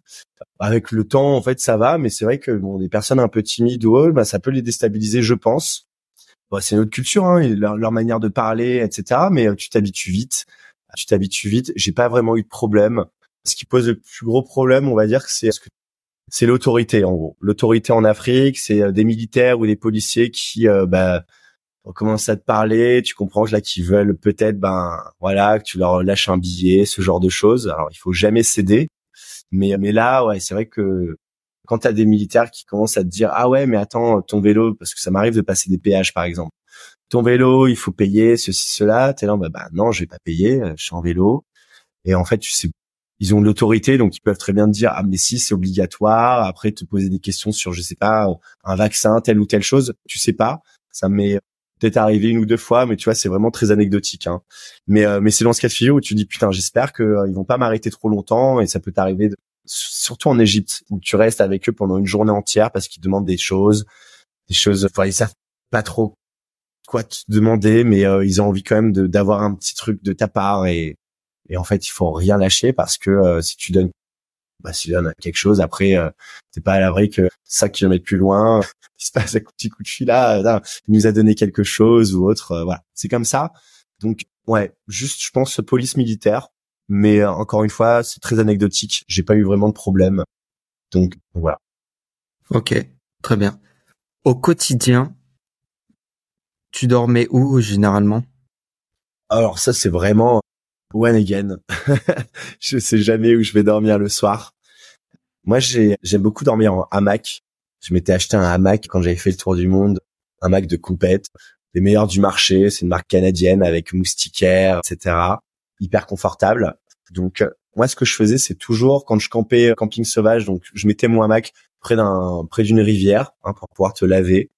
Avec le temps, en fait, ça va, mais c'est vrai que bon, des personnes un peu timides ou autres, bah, ça peut les déstabiliser, je pense. Bon, c'est notre culture, hein, leur, leur, manière de parler, etc. Mais euh, tu t'habitues vite. Tu t'habitues vite. J'ai pas vraiment eu de problème. Ce qui pose le plus gros problème, on va dire, c'est c'est l'autorité en gros. L'autorité en Afrique, c'est euh, des militaires ou des policiers qui bah, on commence à te parler, tu comprends que là qu'ils veulent peut-être ben voilà que tu leur lâches un billet, ce genre de choses. Alors il faut jamais céder, mais mais là ouais c'est vrai que quand t'as des militaires qui commencent à te dire ah ouais mais attends ton vélo parce que ça m'arrive de passer des péages par exemple, ton vélo il faut payer ceci cela, t'es là bah, bah non je vais pas payer, je suis en vélo et en fait tu sais ils ont de l'autorité, donc ils peuvent très bien te dire ah mais si c'est obligatoire. Après te poser des questions sur je sais pas un vaccin, telle ou telle chose, tu sais pas. Ça m'est peut-être arrivé une ou deux fois, mais tu vois c'est vraiment très anecdotique. Hein. Mais euh, mais c'est dans ce cas de figure où tu dis putain j'espère que euh, ils vont pas m'arrêter trop longtemps et ça peut t'arriver surtout en Égypte où tu restes avec eux pendant une journée entière parce qu'ils demandent des choses, des choses. Enfin ils savent pas trop quoi te demander, mais euh, ils ont envie quand même d'avoir un petit truc de ta part et et en fait, il faut rien lâcher parce que euh, si tu donnes, bah, si tu donnes quelque chose, après, euh, t'es pas à l'abri que 5 kilomètres plus loin, (laughs) il se passe un petit coup de fil là, là, il nous a donné quelque chose ou autre. Euh, voilà, c'est comme ça. Donc, ouais, juste, je pense, police militaire. Mais euh, encore une fois, c'est très anecdotique. J'ai pas eu vraiment de problème. Donc, voilà. Ok, très bien. Au quotidien, tu dormais où généralement? Alors ça, c'est vraiment One again. (laughs) je sais jamais où je vais dormir le soir. Moi, j'ai, j'aime beaucoup dormir en hamac. Je m'étais acheté un hamac quand j'avais fait le tour du monde, un hamac de compète, les meilleurs du marché. C'est une marque canadienne avec moustiquaire, etc. Hyper confortable. Donc, moi, ce que je faisais, c'est toujours quand je campais camping sauvage, donc je mettais mon hamac près d'un, près d'une rivière hein, pour pouvoir te laver.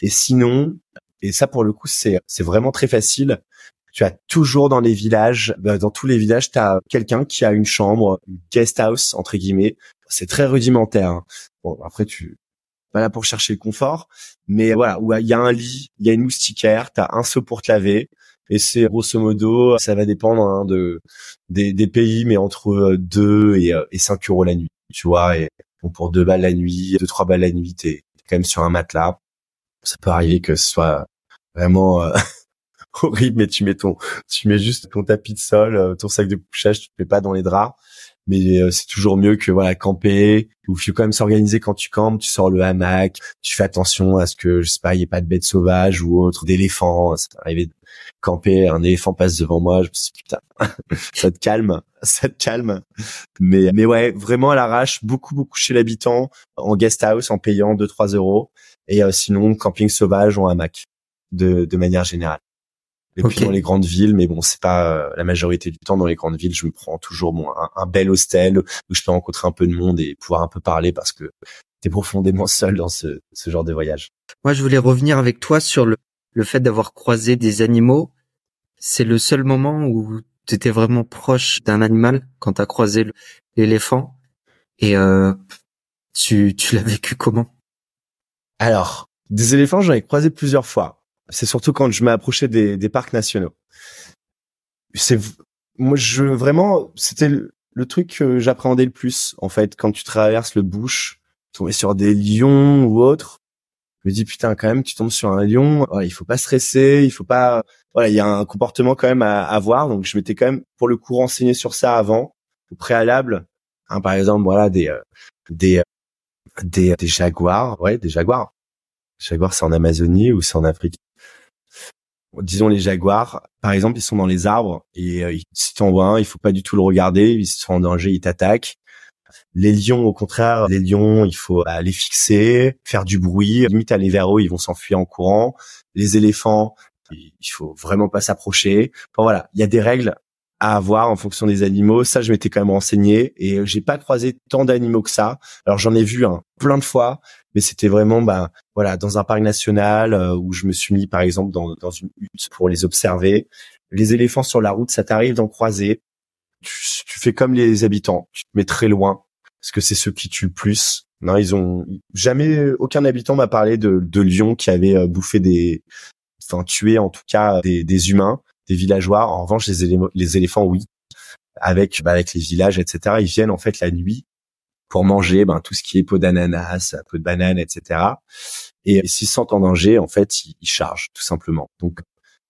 Et sinon, et ça pour le coup, c'est, vraiment très facile tu as toujours dans les villages, bah, dans tous les villages, tu as quelqu'un qui a une chambre, une guest house entre guillemets. C'est très rudimentaire. Hein. Bon, après tu pas là pour chercher le confort, mais voilà, où il y a un lit, il y a une moustiquaire, tu as un seau pour te laver et c'est grosso modo, ça va dépendre hein, de des, des, pays, mais entre 2 et, et 5 euros la nuit, tu vois. Et bon, pour 2 balles la nuit, 2 trois balles la nuit, t'es quand même sur un matelas. Ça peut arriver que ce soit vraiment euh, (laughs) horrible, mais tu mets ton, tu mets juste ton tapis de sol, euh, ton sac de couchage, tu te mets pas dans les draps. Mais euh, c'est toujours mieux que voilà camper. Ou faut quand même s'organiser quand tu campes. Tu sors le hamac, tu fais attention à ce que je sais pas, il y ait pas de bêtes sauvages ou autre, d'éléphants. Ça arrivé de camper, un éléphant passe devant moi. Je me suis dit, putain, (laughs) ça te calme, (laughs) ça te calme. Mais mais ouais, vraiment à l'arrache, beaucoup beaucoup chez l'habitant, en guest house, en payant 2-3 euros. Et euh, sinon camping sauvage ou hamac de de manière générale. Et puis dans les grandes villes mais bon c'est pas euh, la majorité du temps dans les grandes villes je me prends toujours bon un, bel hostel où je peux rencontrer un peu de monde et pouvoir un peu parler parce que t'es profondément seul dans ce, ce genre de voyage. Moi je voulais revenir avec toi sur le, le fait d'avoir croisé des animaux. C'est le seul moment où tu étais vraiment proche d'un animal quand t'as croisé l'éléphant. Et euh, tu tu l'as vécu comment? Alors des éléphants j'en ai croisé plusieurs fois c'est surtout quand je m'approchais des, des parcs nationaux. C'est moi je vraiment c'était le, truc que j'appréhendais le plus en fait quand tu traverses le bush, tomber sur des lions ou autres. Je me dis putain quand même tu tombes sur un lion, il faut pas stresser, il faut pas voilà il y a un comportement quand même à avoir donc je m'étais quand même pour le coup renseigné sur ça avant au préalable. Hein, par exemple voilà des euh, des euh, des des jaguars, ouais des jaguars. Jaguars c'est en Amazonie ou c'est en Afrique? Disons les jaguars, par exemple, ils sont dans les arbres et euh, si tu en vois un, il faut pas du tout le regarder, ils sont en danger, ils t'attaquent. Les lions, au contraire, les lions, il faut bah, les fixer, faire du bruit, limite aller vers eux, ils vont s'enfuir en courant. Les éléphants, il faut vraiment pas s'approcher. Enfin, voilà, il y a des règles à avoir en fonction des animaux. Ça, je m'étais quand même renseigné et j'ai pas croisé tant d'animaux que ça. Alors j'en ai vu un plein de fois, mais c'était vraiment bah voilà dans un parc national euh, où je me suis mis par exemple dans, une hutte pour les observer. Les éléphants sur la route, ça t'arrive d'en croiser. Tu, fais comme les habitants, tu te mets très loin parce que c'est ceux qui tuent plus. Non, ils ont jamais aucun habitant m'a parlé de, lions qui avaient euh, bouffé des, enfin tué en tout cas des humains, des villageois. En revanche, les, les éléphants, oui, avec bah, avec les villages, etc. Ils viennent en fait la nuit pour manger ben, tout ce qui est peau d'ananas, peau de banane, etc. Et s'ils se sentent en danger, en fait, ils, chargent tout simplement. Donc,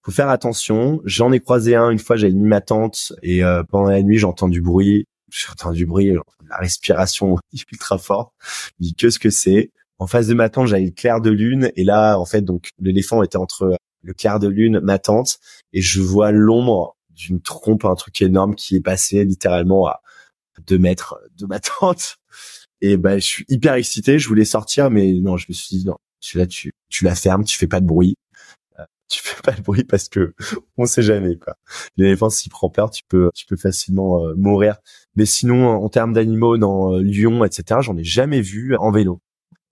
faut faire attention. J'en ai croisé un une fois, j'avais mis ma tente et euh, pendant la nuit, j'entends du bruit. J'entends du bruit, la respiration (laughs) ultra forte. Je dis que ce que c'est? En face de ma tente, j'avais le clair de lune et là, en fait, donc l'éléphant était entre le clair de lune, ma tente, et je vois l'ombre d'une trompe, un truc énorme qui est passé littéralement à deux mètres de ma (laughs) tente. Et ben, je suis hyper excité. Je voulais sortir, mais non, je me suis dit non. Là, tu, tu la fermes, tu fais pas de bruit. Euh, tu fais pas de bruit parce que (laughs) on sait jamais quoi. L'éléphant s'il prend peur, tu peux tu peux facilement euh, mourir. Mais sinon en termes d'animaux dans euh, Lyon etc. J'en ai jamais vu en vélo.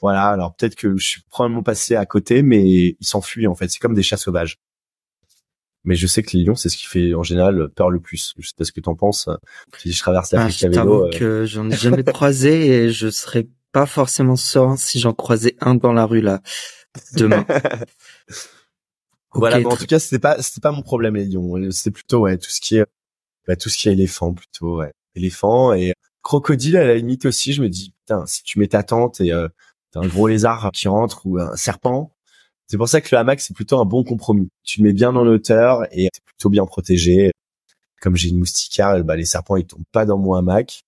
Voilà, alors peut-être que je suis probablement passé à côté, mais ils s'enfuient en fait. C'est comme des chats sauvages. Mais je sais que les lions, c'est ce qui fait en général peur le plus. Je sais pas ce que t'en penses. Si je traverse l'Afrique ah, à vélo. Euh... que j'en ai jamais croisé et je serais pas forcément serein si j'en croisais un dans la rue là demain. (laughs) voilà, en tout cas, c'était pas c'était pas mon problème les lions. C'était plutôt ouais tout ce qui est bah, tout ce qui est éléphant plutôt ouais éléphant et crocodile à la limite aussi. Je me dis putain si tu mets ta tente et euh, un gros lézard qui rentre ou un serpent. C'est pour ça que le hamac c'est plutôt un bon compromis. Tu mets bien dans l'auteur et t'es plutôt bien protégé. Comme j'ai une moustiquaire, bah, les serpents ils tombent pas dans mon hamac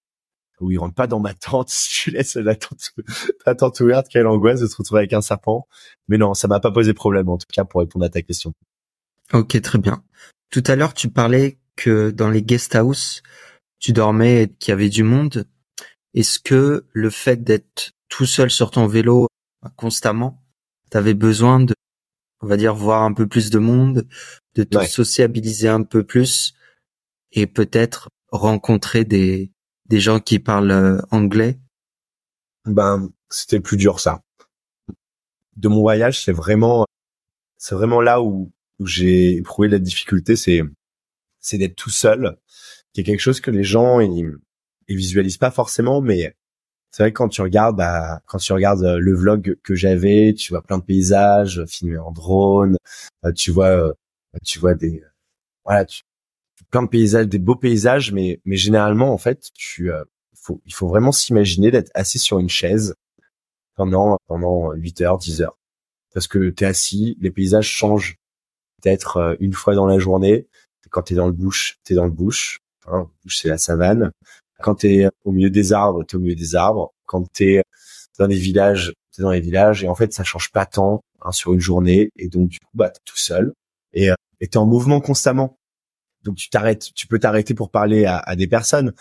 ou ils rentrent pas dans ma tente. (laughs) Si tu laisses la tente, la tente ouverte, quelle angoisse de se retrouver avec un serpent. Mais non, ça m'a pas posé problème, en tout cas, pour répondre à ta question. Ok, très bien. Tout à l'heure, tu parlais que dans les guest house, tu dormais et qu'il y avait du monde. Est-ce que le fait d'être tout seul sur ton vélo constamment, tu avais besoin de, on va dire, voir un peu plus de monde, de te sociabiliser un peu plus et peut-être rencontrer des, des gens qui parlent euh, anglais? Ben, c'était plus dur ça. De mon voyage, c'est vraiment, c'est vraiment là où, où j'ai éprouvé la difficulté, c'est, c'est d'être tout seul, qui est quelque chose que les gens ils, ils visualisent pas forcément, mais c'est vrai que quand tu regardes, bah, quand tu regardes euh, le vlog que j'avais, tu vois plein de paysages filmés en drone, euh, tu vois, tu vois des, voilà, tu, plein de paysages, des beaux paysages, mais mais généralement en fait, tu euh, faut il faut vraiment s'imaginer d'être assis sur une chaise pendant pendant 8 heures, 10 heures, parce que t'es assis, les paysages changent peut-être euh, une fois dans la journée. Quand t'es dans le bush, t'es dans le bush. Hein, bush c'est la savane. Quand t'es au milieu des arbres, t'es au milieu des arbres. Quand t'es dans les villages, t'es dans les villages. Et en fait, ça change pas tant hein, sur une journée. Et donc du coup, bah t'es tout seul et euh, et t'es en mouvement constamment donc tu t'arrêtes, tu peux t'arrêter pour parler à, à, des personnes,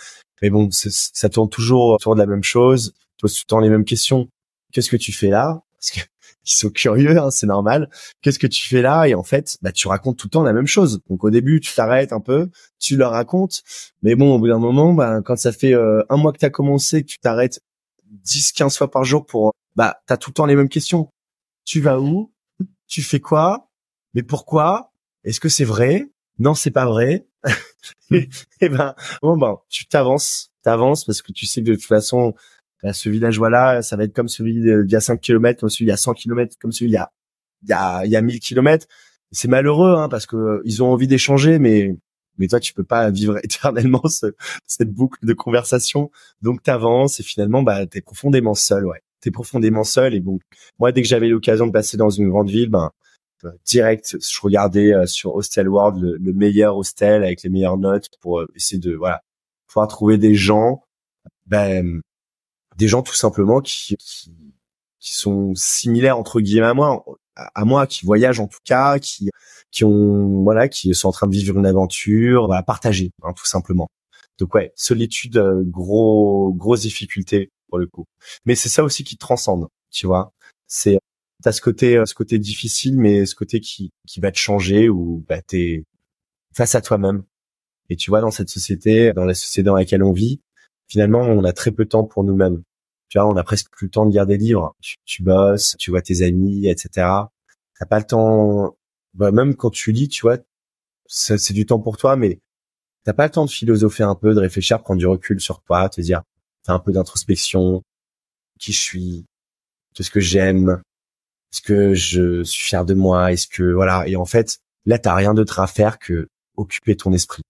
mais bon, ça tourne toujours autour de la même chose, toi tout le temps les mêmes questions. Qu'est-ce que tu fais là? Parce qu'ils sont curieux, hein, c'est normal. Qu'est-ce que tu fais là? Et en fait, bah tu racontes tout le temps la même chose. Donc au début, tu t'arrêtes un peu, tu leur racontes, mais bon, au bout d'un moment, bah, quand ça fait euh, un mois que tu as commencé, tu t'arrêtes 10, 15 fois par jour pour, bah, t'as tout le temps les mêmes questions. Tu vas où? Tu fais quoi? Mais pourquoi? Est-ce que c'est vrai? Non, c'est pas vrai. (laughs) et, ben, bon ben, tu t'avances, t'avances parce que tu sais que de toute façon, bah, ce village-là, ça va être comme celui d'il y a 5 km, comme celui d'il y a 100 km, comme celui d'il y a, il y a, il y a 1000 km. C'est malheureux, hein, parce que euh, ils ont envie d'échanger, mais, mais toi, tu peux pas vivre (laughs) éternellement cette boucle de conversation. Donc, t'avances et finalement, bah, t'es profondément seul, ouais. T'es profondément seul et bon, moi, dès que j'avais l'occasion de passer dans une grande ville, ben, direct, je regardais euh, sur Hostel World le, meilleur hostel avec les meilleures notes pour euh, essayer de voilà pouvoir trouver des gens, ben des gens tout simplement qui, qui, sont similaires entre guillemets à moi, à, moi qui voyagent en tout cas, qui qui ont voilà qui sont en train de vivre une aventure, voilà partager hein, tout simplement. Donc ouais, solitude, euh, gros grosse difficulté pour le coup. Mais c'est ça aussi qui transcende, tu vois. C'est t'as ce côté euh, ce côté difficile mais ce côté qui qui va te changer ou bah t'es face à toi-même et tu vois dans cette société dans la société dans laquelle on vit finalement on a très peu de temps pour nous-mêmes. Tu vois on a presque plus le temps de lire des livres. Tu, bosses tu vois tes amis etc t'as pas le temps bah, même quand tu lis tu vois c'est du temps pour toi mais t'as pas le temps de philosopher un peu de réfléchir prendre du recul sur toi te dire faire un peu d'introspection. Qui je suis? Qu'est-ce que j'aime? Est-ce que je suis fier de moi? Est-ce que voilà. Et en fait, là, t'as rien d'autre à faire que occuper ton esprit.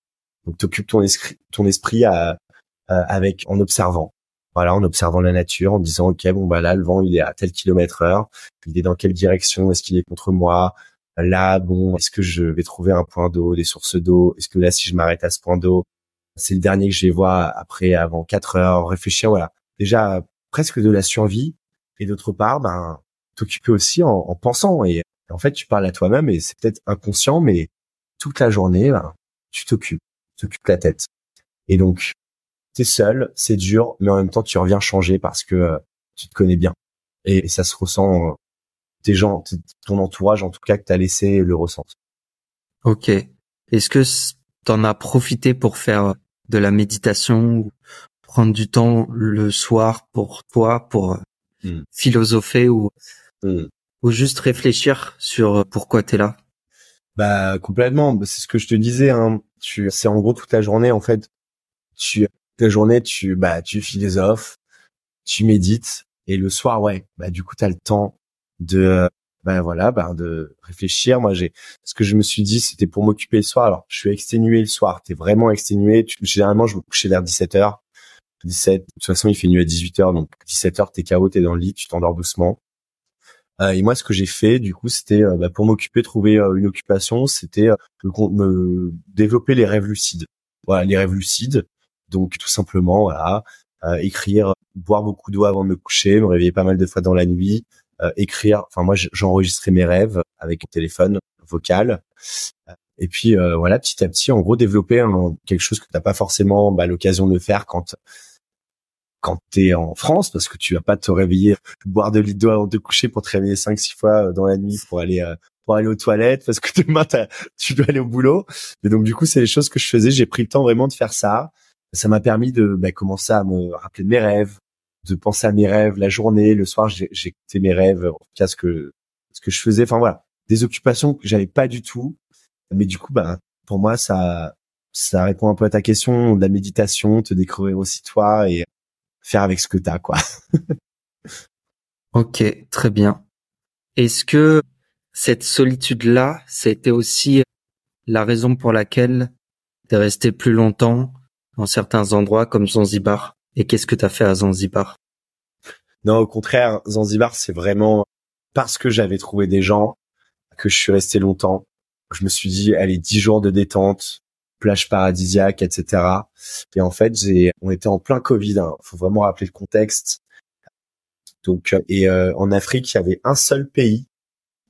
Donc, t'occupes ton esprit, ton esprit à, avec en observant. Voilà, en observant la nature, en disant ok, bon bah là, le vent il est à tel kilomètre heure. Il est dans quelle direction? Est-ce qu'il est contre moi? Là, bon, est-ce que je vais trouver un point d'eau, des sources d'eau? Est-ce que là, si je m'arrête à ce point d'eau, c'est le dernier que je vais voir après, avant quatre heures? Réfléchir, voilà. Déjà presque de la survie. Et d'autre part, ben t'occuper aussi en, pensant. Et en fait, tu parles à toi-même et c'est peut-être inconscient, mais toute la journée, ben, tu t'occupes, t'occupes la tête. Et donc, t'es seul, c'est dur, mais en même temps, tu reviens changer parce que euh, tu te connais bien. Et, ça se ressent, tes gens, ton entourage en tout cas que t'as laissé le ressentir. Ok. Est-ce que t'en as profité pour faire de la méditation, prendre du temps le soir pour toi, pour mmh. philosopher ou mmh. ou juste réfléchir sur pourquoi t'es là? Bah complètement. Bah, c'est ce que je te disais. Hein. Tu, c'est en gros toute la journée en fait. Tu, journée, tu, bah, tu philosophes, tu médites, et le soir, ouais, bah du coup, t'as le temps de, bah voilà, bah de réfléchir. Moi, j'ai, ce que je me suis dit, c'était pour m'occuper le soir. Alors, je suis exténué le soir. T'es vraiment exténué. Tu, généralement, je me couchais vers 17 h 17. De toute façon, il fait nuit à 18 h donc 17 h t'es KO, t'es dans le lit, tu t'endors doucement. Euh, et moi, ce que j'ai fait, du coup, c'était euh, bah, pour m'occuper, trouver une occupation, c'était me développer les rêves lucides. Voilà, les rêves lucides. Donc, tout simplement, voilà, écrire, boire beaucoup d'eau avant de me coucher, me réveiller pas mal de fois dans la nuit, écrire. Enfin, moi, j'enregistrais mes rêves avec un téléphone vocal. Et puis voilà, petit à petit, en gros, développer quelque chose que t'as pas forcément bah, l'occasion de faire quand quand t'es en France, parce que tu vas pas te réveiller, boire de l'eau d'eau avant de te coucher pour te réveiller cinq, six fois euh, dans la nuit pour aller euh, pour aller aux toilettes, parce que demain tu dois aller au boulot. Et donc du coup, c'est les choses que je faisais. J'ai pris le temps vraiment de faire ça. Ça m'a permis de bah, commencer à me rappeler de mes rêves, de penser à mes rêves la journée, le soir, j'écoutais mes rêves, en tout cas ce que ce que je faisais. Enfin voilà, des occupations que j'avais pas du tout. Mais du coup, bah pour moi, ça ça répond un peu à ta question, de la méditation, te découvrir aussi toi et faire avec ce que t'as, quoi. (laughs) ok, très bien. Est-ce que cette solitude-là, c'était aussi la raison pour laquelle t'es resté plus longtemps dans certains endroits comme Zanzibar Et qu'est-ce que t'as fait à Zanzibar? Non, au contraire, Zanzibar, c'est vraiment parce que j'avais trouvé des gens que je suis resté longtemps. Je me suis dit, allez, dix jours de détente, plage paradisiaque, etc. Et en fait, j'ai, on était en plein Covid. Hein. Faut vraiment rappeler le contexte. Donc, euh, et euh, en Afrique, il y avait un seul pays,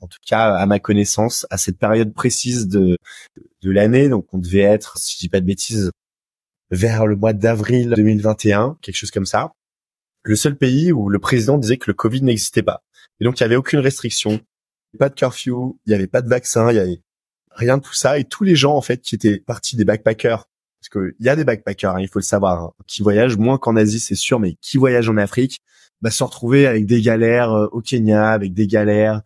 en tout cas à ma connaissance, à cette période précise de de l'année. Donc, on devait être, si je dis pas de bêtises, vers le mois d'avril 2021, quelque chose comme ça. Le seul pays où le président disait que le Covid n'existait pas. Et donc, il y avait aucune restriction, pas de curfew, il y avait pas de vaccin, il y avait rien de tout ça. Et tous les gens en fait qui étaient partis des backpackers, parce qu'il y a des backpackers, hein, il faut le savoir, hein, qui voyagent moins qu'en Asie, c'est sûr, mais qui voyagent en Afrique, bah, se retrouver avec des galères euh, au Kenya, avec des galères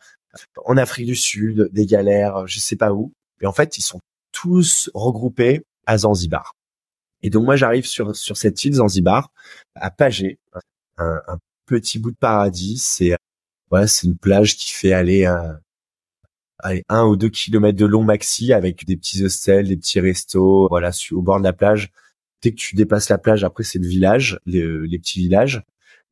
en Afrique du Sud, des galères, euh, je sais pas où. Et en fait, ils sont tous regroupés à Zanzibar. Et donc moi, j'arrive sur sur cette île Zanzibar, à Pagé, un, un petit bout de paradis. C'est voilà, c'est une plage qui fait aller un, allez, un ou deux kilomètres de long maxi avec des petits hostels, des petits restos, voilà, au bord de la plage. Dès que tu dépasses la plage, après c'est le village, les, les, petits villages.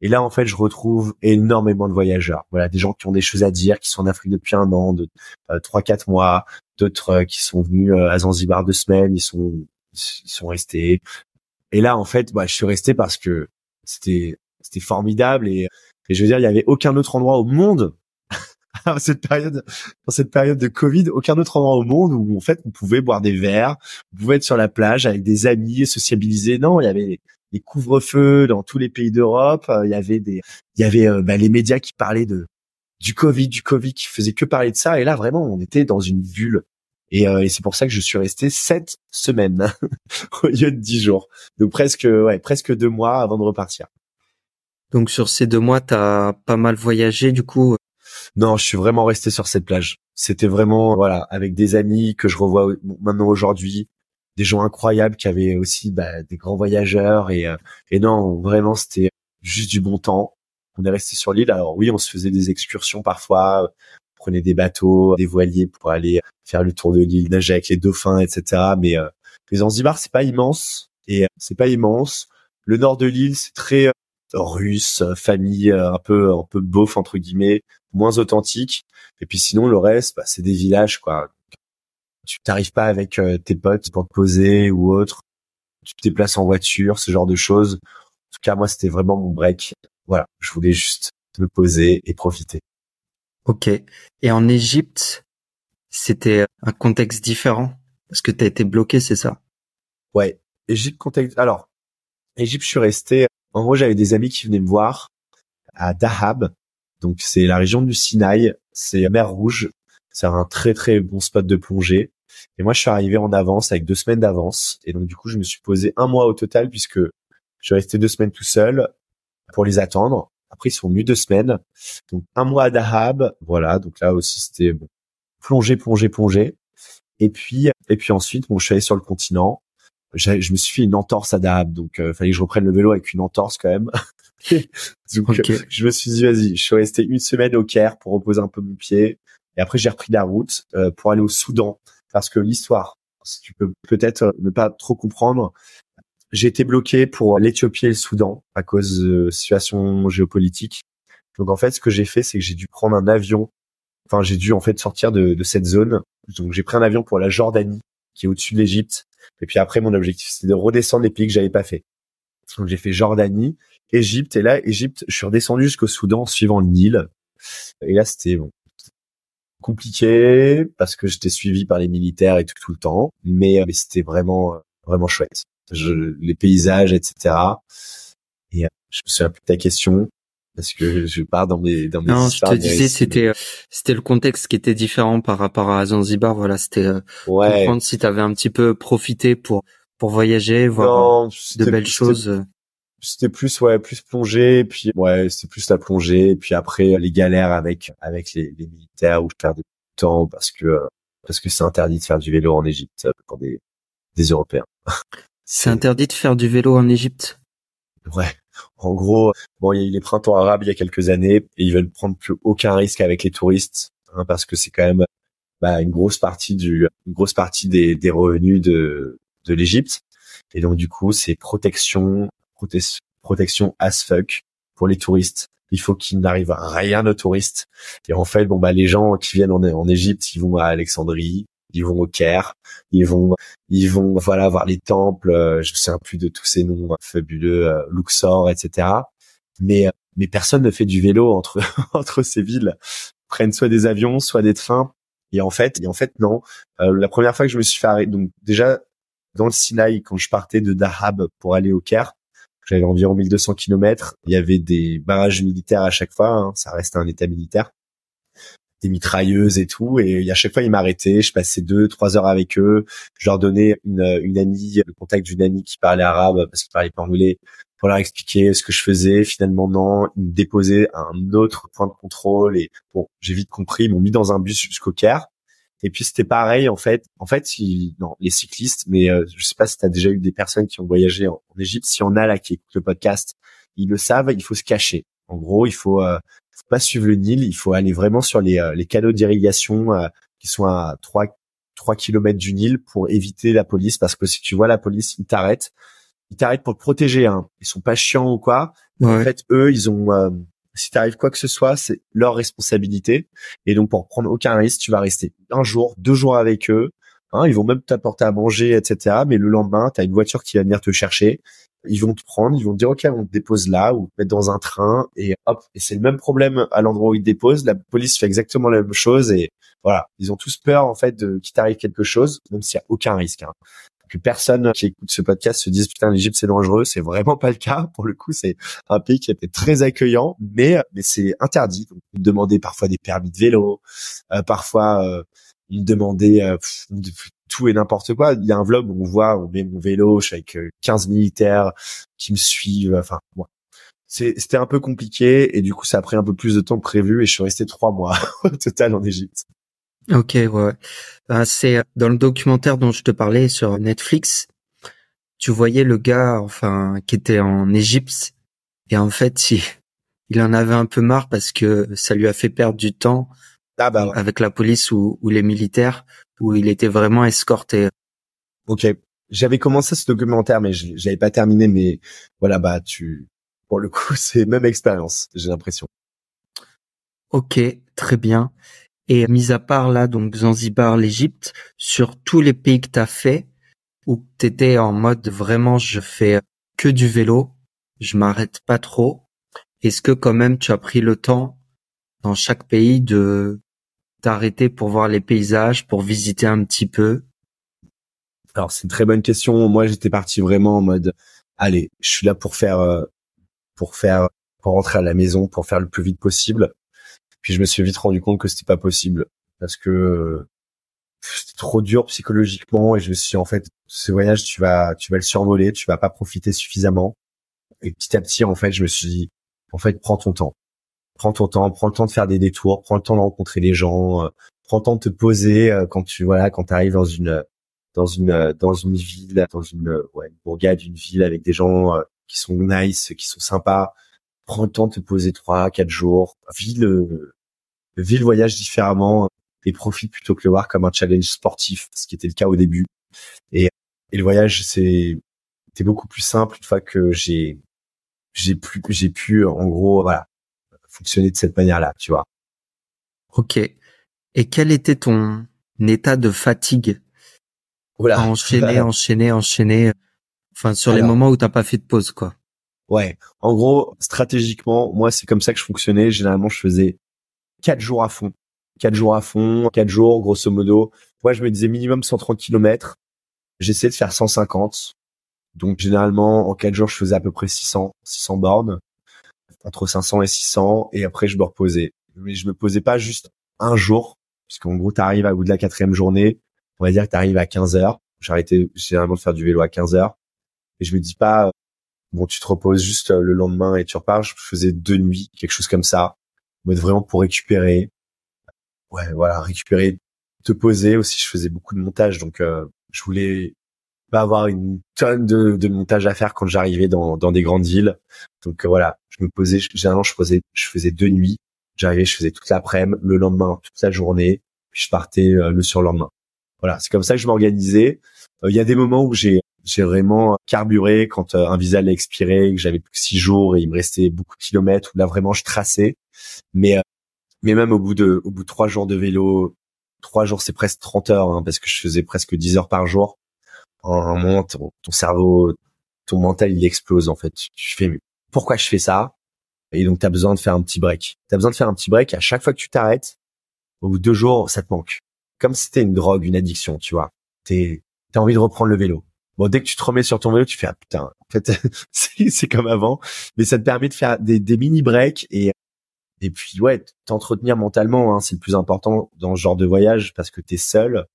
Et là, en fait, je retrouve énormément de voyageurs. Voilà, des gens qui ont des choses à dire, qui sont en Afrique depuis un an, de euh, trois, quatre mois, d'autres euh, qui sont venus euh, à Zanzibar deux semaines, ils sont, sont restés. Et là, en fait, bah, je suis resté parce que c'était, c'était formidable et, et je veux dire, il y avait aucun autre endroit au monde (laughs) dans cette période, dans cette période de Covid, aucun autre endroit au monde où en fait on pouvait boire des verres, on pouvait être sur la plage avec des amis, sociabiliser. Non, il y avait des couvre-feux dans tous les pays d'Europe. Euh, il y avait des, il y avait euh, bah, les médias qui parlaient de du Covid, du Covid, qui faisaient que parler de ça. Et là, vraiment, on était dans une bulle. Et, euh, et c'est pour ça que je suis resté sept semaines (laughs) au lieu de dix jours. Donc presque, ouais, presque deux mois avant de repartir. Donc sur ces deux mois, t'as pas mal voyagé. Du coup, non, je suis vraiment resté sur cette plage. C'était vraiment voilà avec des amis que je revois maintenant aujourd'hui, des gens incroyables qui avaient aussi bah, des grands voyageurs et euh, et non vraiment c'était juste du bon temps. On est resté sur l'île. Alors oui, on se faisait des excursions parfois, prenait des bateaux, des voiliers pour aller faire le tour de l'île, nager avec les dauphins, etc. Mais euh, les Zanzibar c'est pas immense et euh, c'est pas immense. Le nord de l'île c'est très russe, famille un peu un peu beauf entre guillemets, moins authentique. Et puis sinon le reste, bah, c'est des villages quoi. Tu t'arrives pas avec euh, tes potes pour te poser ou autre. Tu te déplaces en voiture, ce genre de choses. En tout cas, moi, c'était vraiment mon break. Voilà, je voulais juste me poser et profiter. Ok. Et en Égypte, c'était un contexte différent? Parce que tu as été bloqué, c'est ça? Ouais. Égypte contexte. Alors, Égypte, je suis resté. En gros, j'avais des amis qui venaient me voir à Dahab, donc c'est la région du Sinaï. c'est Mer Rouge. C'est un très très bon spot de plongée. Et moi, je suis arrivé en avance avec deux semaines d'avance. Et donc, du coup, je me suis posé un mois au total puisque je suis resté deux semaines tout seul pour les attendre. Après, ils sont venus deux semaines. Donc, un mois à Dahab. Voilà. Donc là aussi, c'était bon, plonger, plonger, plonger. Et puis, et puis ensuite, bon, je suis allé sur le continent. Je me suis fait une entorse à Dahab. Donc, il euh, fallait que je reprenne le vélo avec une entorse quand même. (laughs) donc, je me suis dit, vas-y, je suis resté une semaine au Caire pour reposer un peu mon pied. Et après, j'ai repris la route euh, pour aller au Soudan parce que l'histoire, si tu peux peut-être ne pas trop comprendre, j'ai été bloqué pour l'Éthiopie et le Soudan à cause de situation géopolitique. Donc en fait, ce que j'ai fait, c'est que j'ai dû prendre un avion. Enfin, j'ai dû en fait sortir de, de cette zone. Donc j'ai pris un avion pour la Jordanie, qui est au-dessus de l'Égypte. Et puis après, mon objectif, c'était de redescendre les pays que j'avais pas fait. Donc j'ai fait Jordanie, Égypte, et là, Égypte, je suis redescendu jusqu'au Soudan suivant le Nil. Et là, c'était bon, compliqué parce que j'étais suivi par les militaires et tout, le temps, mais, euh, mais c'était vraiment vraiment chouette. Je, les paysages, etc. Et euh, je me souviens plus de ta question parce que je pars dans mes dans mes non je te disais c'était euh, c'était le contexte qui était différent par rapport à Zanzibar voilà c'était ouais. comprendre si tu avais un petit peu profité pour pour voyager voir de belles choses c'était plus ouais plus plongée puis ouais c'était plus la plongée et puis après les galères avec avec les, les militaires où je perdais du temps parce que euh, parce que c'est interdit de faire du vélo en Égypte pour des des Européens. C'est interdit de faire du vélo en Égypte. Ouais. En gros, bon, il y a eu les printemps arabes il y a quelques années et ils veulent prendre plus aucun risque avec les touristes hein, parce que c'est quand même bah, une grosse partie du une grosse partie des, des revenus de de l'Égypte et donc du coup c'est protection protection as fuck pour les touristes. Il faut qu'il n'arrive rien aux touristes. Et en fait, bon bah les gens qui viennent en, Égypte, ils vont à Alexandrie, ils vont au Caire, ils vont, ils vont voilà voir les temples. Euh, je sais plus de tous ces noms fabuleux, euh, Luxor, etc. Mais mais personne ne fait du vélo entre (laughs) entre ces villes. prennent soit des avions, soit des trains. Et en fait, et en fait non. Euh, la première fois que je me suis fait arrêter, donc déjà dans le Sinaï, quand je partais de Dahab pour aller au Caire, j'avais environ 1200 kilomètres. Il y avait des barrages militaires à chaque fois. Hein. Ça restait un état militaire. Des mitrailleuses et tout. Et à chaque fois, ils m'arrêtaient. Je passais deux, trois heures avec eux. Je leur donnais une, amie, le contact d'une amie qui parlait arabe parce qu'il parlait pas anglais pour leur expliquer ce que je faisais. Finalement, non. Ils me déposaient à un autre point de contrôle. Et bon, j'ai vite compris. Ils m'ont mis dans un bus jusqu'au Caire. Et puis c'était pareil en fait. En fait, non, les cyclistes, mais euh, je sais pas si tu as déjà eu des personnes qui ont voyagé en, Égypte. Si on a là qui écoutent le podcast, ils le savent. Il faut se cacher. En gros, il faut, euh, pas suivre le Nil. Il faut aller vraiment sur les, euh, les canaux d'irrigation euh, qui sont à 3 3 kilomètres du Nil pour éviter la police parce que si tu vois la police, ils t'arrêtent. Ils t'arrêtent pour te protéger. Hein. Ils sont pas chiants ou quoi. En fait, eux, ils ont si t'arrive quoi que ce soit, c'est leur responsabilité. Et donc, pour prendre aucun risque, tu vas rester un jour, deux jours avec eux. Hein, ils vont même t'apporter à manger, etc. Mais le lendemain, tu as une voiture qui va venir te chercher. Ils vont te prendre, ils vont te dire, OK, on te dépose là ou te mettre dans un train. Et hop, et c'est le même problème à l'endroit où ils te déposent. La police fait exactement la même chose. Et voilà, ils ont tous peur, en fait, de qu'il t'arrive quelque chose, même s'il n'y a aucun risque. Hein que personne qui écoute ce podcast se dise putain l'Égypte c'est dangereux, c'est vraiment pas le cas. Pour le coup, c'est un pays qui était très accueillant, mais mais c'est interdit. Donc, me demandait parfois des permis de vélo, euh, parfois euh, me demandait euh, tout et n'importe quoi. Il y a un vlog où on voit, on met mon vélo, je suis avec 15 militaires qui me suivent. Enfin, c'était un peu compliqué et du coup ça a pris un peu plus de temps que prévu et je suis resté trois mois (laughs) au total en Égypte. Ok, ouais. Ben, c'est dans le documentaire dont je te parlais sur Netflix. Tu voyais le gars, enfin, qui était en Égypte, et en fait, il, il en avait un peu marre parce que ça lui a fait perdre du temps ah bah avec la police ou, ou les militaires, où il était vraiment escorté. Ok, j'avais commencé ce documentaire, mais j'avais pas terminé. Mais voilà, bah tu, pour le coup, (laughs) c'est même expérience, j'ai l'impression. Ok, très bien. Et mis à part là, donc Zanzibar, l'Égypte, sur tous les pays que t'as fait, où t'étais en mode vraiment je fais que du vélo, je m'arrête pas trop. Est-ce que quand même tu as pris le temps dans chaque pays de t'arrêter pour voir les paysages, pour visiter un petit peu? Alors c'est une très bonne question. Moi j'étais parti vraiment en mode allez, je suis là pour faire euh, pour faire pour rentrer à la maison, pour faire le plus vite possible. Puis je me suis vite rendu compte que c'était pas possible parce que c'était trop dur psychologiquement et je me suis en fait ce voyage tu vas tu vas le survoler, tu vas pas profiter suffisamment. Et petit à petit en fait je me suis dit en fait prends ton temps, prends ton temps, prends le temps de faire des détours, prends le temps de rencontrer les gens, euh, prends le temps de te poser euh, quand tu voilà quand tu arrives dans une dans une euh, dans une ville, dans une ouais une bourgade, une ville avec des gens qui sont nice, qui sont sympas. Prends le temps de te poser trois, quatre jours, vis le, vis le voyage différemment et profite plutôt que le voir comme un challenge sportif, ce qui était le cas au début. Et, et le voyage, c'est, c'était beaucoup plus simple une fois que j'ai, j'ai pu, j'ai pu, en gros, voilà, fonctionner de cette manière-là, tu vois. Ok. Et quel était ton état de fatigue? Voilà. Enchaîner, (laughs) enchaîner, enchaîner. Enfin, sur les moments où t'as pas fait de pause, quoi. Ouais. En gros, stratégiquement, moi, c'est comme ça que je fonctionnais. Généralement, je faisais quatre jours à fond quatre jours à fond, quatre jours, grosso modo. Moi, je me disais minimum 130 km. J'essayais de faire 150. Donc, généralement, en quatre jours, je faisais à peu près 600, 600 bornes. Entre 500 et 600. Et après, je me reposais. Mais je me posais pas juste un jour. Puisqu'en gros, t'arrives à bout de la quatrième journée. On va dire que t'arrives à 15 heures. J'arrêtais généralement de faire du vélo à 15 heures. Et je me dis pas, bon, tu te reposes juste le lendemain et tu repars. Je faisais deux nuits, quelque chose comme ça. Mais vraiment pour récupérer, ouais, voilà, récupérer, te poser aussi. Je faisais beaucoup de montage, donc euh, je voulais pas avoir une tonne de, de montage à faire quand j'arrivais dans, dans des grandes villes. Donc euh, voilà, je me posais. Généralement, je faisais, je faisais deux nuits. J'arrivais, je faisais toute l'après-midi, le lendemain, toute la journée, puis je partais euh, le surlendemain. Voilà, c'est comme ça que je m'organisais. Il y a des moments où j'ai j'ai vraiment carburé quand un visa allait expirer, que j'avais plus que six jours et il me restait beaucoup de kilomètres où là vraiment je traçais. Mais mais même au bout de au bout de trois jours de vélo, trois jours c'est presque 30 heures hein, parce que je faisais presque 10 heures par jour. En un moment, ton, cerveau, ton mental, il explose en fait. Tu fais pourquoi je fais ça? Et donc tu as besoin de faire un petit break. Tu as besoin de faire un petit break. À chaque fois que tu t'arrêtes, au bout de deux jours, ça te manque. Comme si c'était une drogue, une addiction, tu vois. T'es t'as envie de reprendre le vélo. Bon, dès que tu te remets sur ton vélo, tu fais ah putain. En fait, (laughs) c'est comme avant, mais ça te permet de faire des, des mini breaks et et puis ouais, t'entretenir mentalement, hein, c'est le plus important dans ce genre de voyage parce que t'es seul.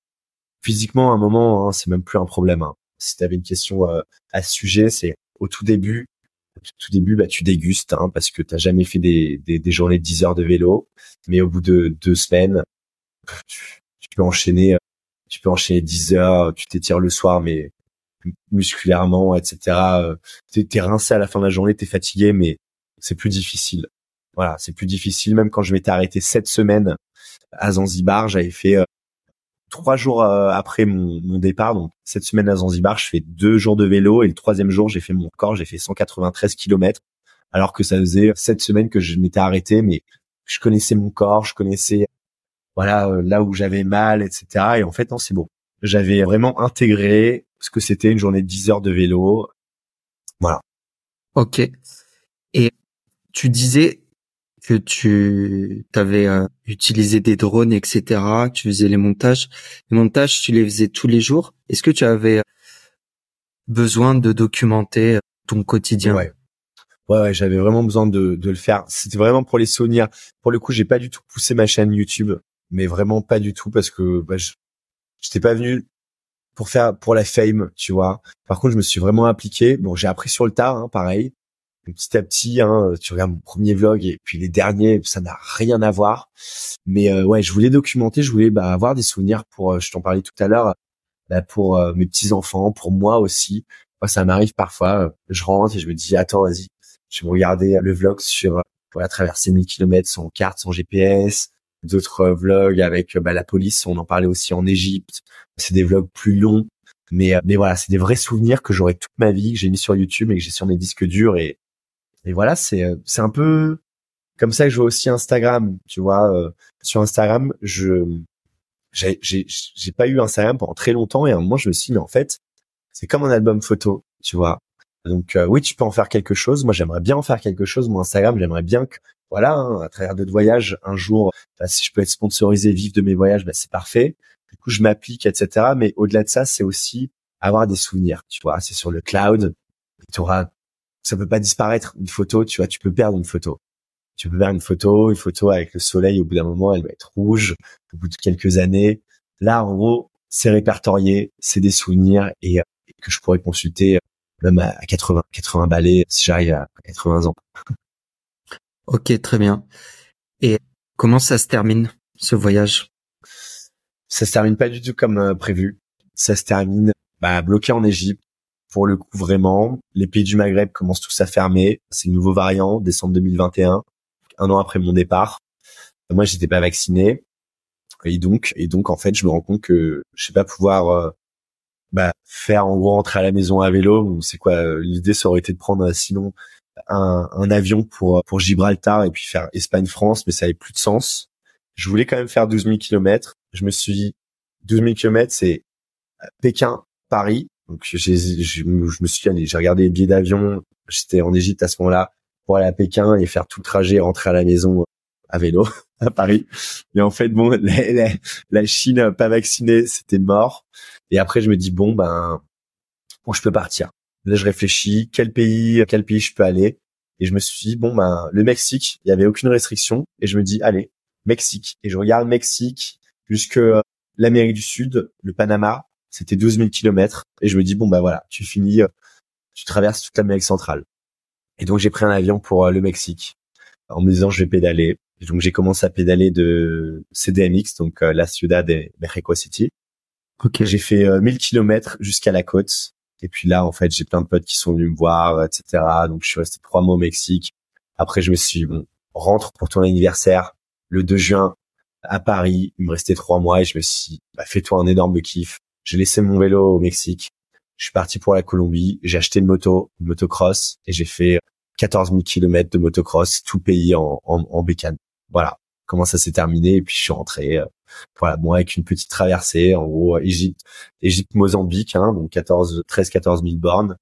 Physiquement, à un moment, hein, c'est même plus un problème. Hein. Si t'avais une question euh, à ce sujet, c'est au tout début, au tout début, bah tu dégustes hein, parce que t'as jamais fait des, des, des, journées de 10 heures de vélo, mais au bout de deux semaines, tu, peux enchaîner, tu peux enchaîner 10 heures, tu t'étires le soir, mais musculairement, etc. Euh, t'es, t'es rincé à la fin de la journée, t'es fatigué, mais c'est plus difficile. Voilà, c'est plus difficile. Même quand je m'étais arrêté sept semaines à Zanzibar, j'avais fait euh, trois jours euh, après mon, mon, départ, donc cette semaine à Zanzibar, je fais deux jours de vélo et le troisième jour, j'ai fait mon corps, j'ai fait 193 kilomètres, alors que ça faisait sept semaines que je m'étais arrêté, mais je connaissais mon corps, je connaissais voilà euh, là où j'avais mal, etc. Et en fait, non, c'est bon. J'avais vraiment intégré ce que c'était une journée de 10 heures de vélo. Voilà. Ok. Et tu disais que tu avais euh, utilisé des drones, etc. Tu faisais les montages. Les montages, tu les faisais tous les jours. Est-ce que tu avais besoin de documenter euh, ton quotidien? Ouais, ouais, j'avais vraiment besoin de, de le faire. C'était vraiment pour les souvenirs. Pour le coup, j'ai pas du tout poussé ma chaîne YouTube, mais vraiment pas du tout parce que bah, je j'étais pas venu pour faire pour la fame, tu vois. Par contre, je me suis vraiment appliqué. Bon, j'ai appris sur le tard, hein, pareil petit à petit, hein, tu regardes mon premier vlog et puis les derniers, ça n'a rien à voir. Mais euh, ouais, je voulais documenter, je voulais bah, avoir des souvenirs pour, euh, je t'en parlais tout à l'heure, bah, pour euh, mes petits enfants, pour moi aussi. Moi, ça m'arrive parfois, je rentre et je me dis attends, vas-y, je vais regarder le vlog sur voilà traverser 1000 km sans carte, sans GPS. D'autres vlogs avec bah, la police, on en parlait aussi en Égypte. C'est des vlogs plus longs, mais mais voilà, c'est des vrais souvenirs que j'aurai toute ma vie, que j'ai mis sur YouTube et que j'ai sur mes disques durs et et voilà, c'est euh, c'est un peu comme ça que je vois aussi Instagram. Tu vois, euh, sur Instagram, je j'ai j'ai j'ai pas eu Instagram pendant très longtemps et à un moment je me suis dit mais en fait c'est comme un album photo, tu vois. Donc euh, oui, tu peux en faire quelque chose. Moi, j'aimerais bien en faire quelque chose. Mon Instagram, j'aimerais bien que voilà, hein, à travers d'autres voyages, un jour, bah, si je peux être sponsorisé, vivre de mes voyages, bah, c'est parfait. Du coup, je m'applique, etc. Mais au-delà de ça, c'est aussi avoir des souvenirs. Tu vois, c'est sur le cloud. Tu auras ça peut pas disparaître une photo, tu vois, tu peux perdre une photo. tu peux faire une photo, une photo avec le soleil. Au bout d'un moment, elle va être rouge. Au bout de quelques années, là, en gros, c'est répertorié, c'est des souvenirs et, que je pourrais consulter même à 80, 80 balais si j'arrive à 80 ans. (laughs) Ok, très bien. Et comment ça se termine ce voyage? Ça se termine pas du tout comme euh, prévu. Ça se termine bah, bloqué en Égypte. Pour le coup, vraiment, les pays du Maghreb commencent tous à fermer. C'est une nouveau variant, décembre 2021, un an après mon départ. Moi, j'étais pas vacciné. Et donc, et donc, en fait, je me rends compte que je sais pas pouvoir euh, bah, faire en gros rentrer à la maison à vélo. C'est quoi euh, L'idée, ça aurait été de prendre euh, sinon un, un, avion pour pour Gibraltar et puis faire Espagne-France, mais ça avait plus de sens. Je voulais quand même faire 12 000 kilomètres. Je me suis dit 12 000 kilomètres, c'est Pékin, Paris. Donc je, me suis j'ai regardé les billets d'avion. J'étais en Égypte à ce moment-là pour aller à Pékin et faire tout le trajet et rentrer à la maison à vélo (laughs) à Paris. Et en fait, bon, (laughs) la, la, Chine pas vaccinée, c'était mort. Et après, je me dis bon ben, bon, je peux partir. Là, je réfléchis quel pays, quel pays je peux aller. Et je me suis dit bon ben, le Mexique, il y avait aucune restriction. Et je me dis allez, Mexique. Et je regarde Mexique jusque l'Amérique du Sud, le Panama, c'était 12 000 kilomètres. Et je me dis bon ben voilà, tu finis, tu traverses toute l'Amérique centrale. Et donc j'ai pris un avion pour euh, le Mexique en me disant je vais pédaler donc j'ai commencé à pédaler de CDMX, donc euh, la Ciudad de Mexico City. Okay. J'ai fait 1000 euh, kilomètres jusqu'à la côte. Et puis là, en fait, j'ai plein de potes qui sont venus me voir, etc. Donc je suis resté trois mois au Mexique. Après, je me suis dit, bon, rentre pour ton anniversaire le 2 juin à Paris. Il me restait trois mois et je me suis dit, bah, fais-toi un énorme kiff. J'ai laissé mon vélo au Mexique. Je suis parti pour la Colombie. J'ai acheté une moto, une motocross, et j'ai fait 14 000 kilomètres de motocross, tout pays en, en, en bécane voilà comment ça s'est terminé? Et puis je suis rentré euh, voilà bon avec une petite traversée en gros Égypte Égypte Mozambique hein, donc 14 13 14 000 bornes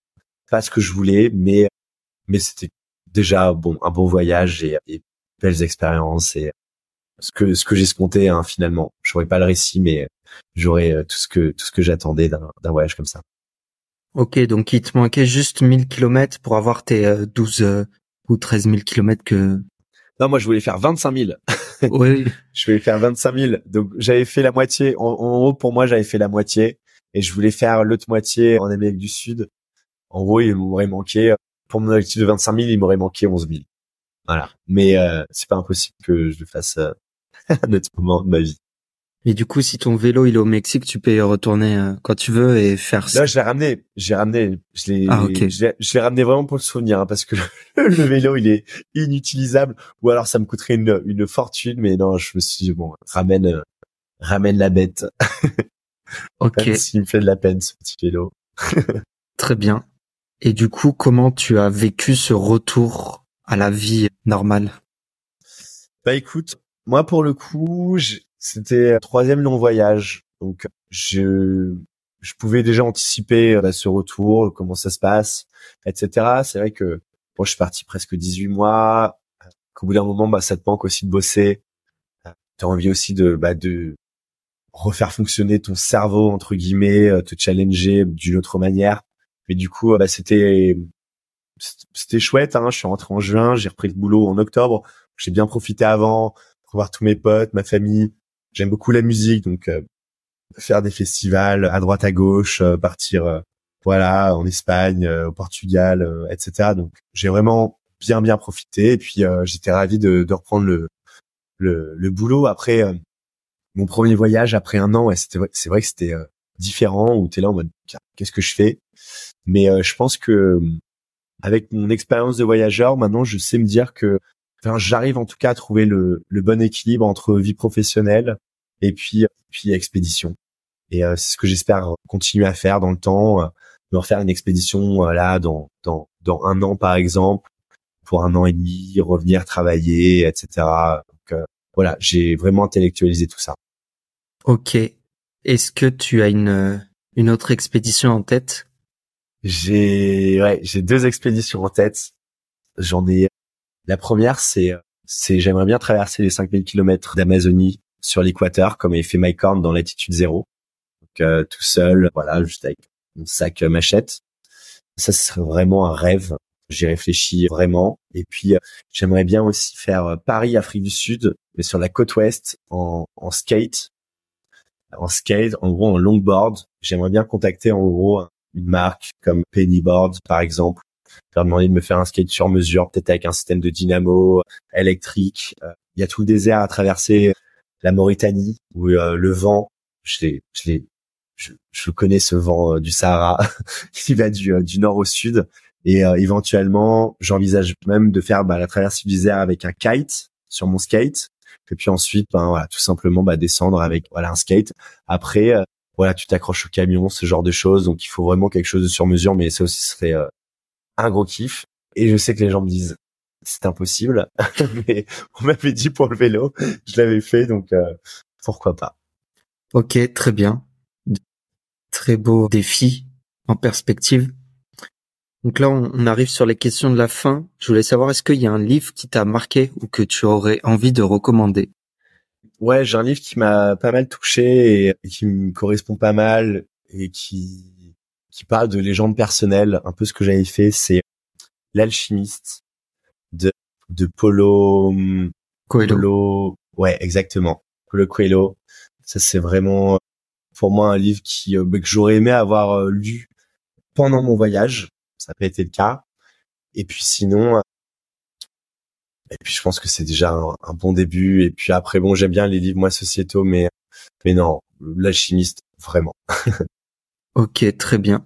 pas ce que je voulais mais mais c'était déjà bon un bon voyage et, belles expériences et ce que ce que j'escomptais hein, finalement j'aurais pas le récit mais j'aurais euh, tout ce que tout ce que j'attendais d'un voyage comme ça ok donc il te manquait juste 1000 kilomètres pour avoir tes 12 euh, ou 13 000 kilomètres que non, moi, je voulais faire 25 000. oui. (laughs) je voulais faire 25 000. Donc, j'avais fait la moitié. En, en pour moi, j'avais fait la moitié. Et je voulais faire l'autre moitié en Amérique du Sud. En gros, il m'aurait manqué, pour mon objectif de 25 000, il m'aurait manqué 11 000. Voilà. Mais euh, c'est pas impossible que je le fasse euh, (laughs) à un autre moment de ma vie. Et du coup, si ton vélo il est au Mexique, tu peux y retourner euh, quand tu veux et faire. Là, je l'ai ramené. J'ai ramené. Je l'ai. Ah, Je l'ai ramené vraiment pour le souvenir, hein, parce que (laughs) le, vélo il est inutilisable. Ou alors ça me coûterait une, une fortune. Mais non, je me suis dit, bon, ramène, euh, ramène la bête. (laughs) ok. S'il me fait de la peine ce petit vélo. Très bien. Et du coup, comment tu as vécu ce retour à la vie normale? Bah écoute, moi pour le coup, c'était troisième long voyage, donc je je pouvais déjà anticiper bah, ce retour, comment ça se passe, etc. C'est vrai que moi je suis parti presque 18 mois. Qu'au bout d'un moment, bah, ça te manque aussi de bosser. Tu as envie aussi de bah, de refaire fonctionner ton cerveau entre guillemets, te challenger d'une autre manière. Mais du coup, bah, c'était c'était chouette. Hein. Je suis rentré en juin, j'ai repris le boulot en octobre. J'ai bien profité avant, revoir tous mes potes, ma famille. J'aime beaucoup la musique, donc euh, faire des festivals à droite à gauche, euh, partir euh, voilà en Espagne, au Portugal, etc. Donc j'ai vraiment bien bien profité et puis j'étais ravi de, de, reprendre le, le, le boulot après mon premier voyage après un an. Ouais, c'était c'est vrai que c'était différent où t'es là en mode qu'est-ce que je fais? Mais je pense que avec mon expérience de voyageur maintenant je sais me dire que enfin, j'arrive en tout cas à trouver le, le, bon équilibre entre vie professionnelle et puis puis expédition. Et euh, c'est ce que j'espère continuer à faire dans le temps, euh, me refaire une expédition euh, là dans dans dans un an par exemple, pour un an et demi, revenir travailler, etc. Donc euh, voilà, j'ai vraiment intellectualisé tout ça. Ok. Est-ce que tu as une une autre expédition en tête? J'ai ouais, j'ai deux expéditions en tête. J'en ai la première, c'est, c'est j'aimerais bien traverser les 5000 km d'Amazonie sur l'équateur, comme avait fait Mike Horn dans Latitude Zéro. Donc, euh, tout seul, voilà, juste avec mon sac euh, machette. Ça, ce serait vraiment un rêve. J'y réfléchis vraiment. Et puis, j'aimerais bien aussi faire Paris, Afrique du Sud, mais sur la côte ouest, en, en skate. En skate, en gros, en longboard. J'aimerais bien contacter, en gros, une marque comme Pennyboard, par exemple, leur demander de me faire un skate sur mesure, peut-être avec un système de dynamo électrique. Il y a tout le désert à traverser la Mauritanie où le vent, je l'ai, je l'ai, je, connais ce vent du Sahara, (laughs) qui va du, nord au sud. Et euh, éventuellement, j'envisage même de faire bah, la traversée du désert avec un kite sur mon skate. Et puis ensuite, ben, voilà, tout simplement bah, descendre avec voilà un skate. Après, euh, voilà, tu t'accroches au camion, ce genre de choses. Donc il faut vraiment quelque chose de sur mesure, mais ça aussi serait euh, un gros kiff. Et je sais que les gens me disent c'est impossible, (laughs) mais on m'avait dit pour le vélo, je l'avais fait, donc pourquoi pas. Ok, très bien. Très beau défi en perspective. Donc là, on, arrive sur les questions de la fin. Je voulais savoir, est-ce qu'il y a un livre qui t'a marqué ou que tu aurais envie de recommander? Ouais, j'ai un livre qui m'a pas mal touché et, qui me correspond pas mal et qui qui parle de légendes personnelles. Un peu ce que j'avais fait, c'est l'alchimiste de de Polo Coelho. ouais, exactement. Polo Coelho. Ça, c'est vraiment pour moi un livre qui euh, que j'aurais aimé avoir euh, lu pendant mon voyage ça n'a pas été le cas. Et puis sinon, et puis je pense que c'est déjà un, bon début. Et puis après, bon, j'aime bien les livres moi sociétaux, mais mais non, l'alchimiste vraiment. (laughs) ok, très bien.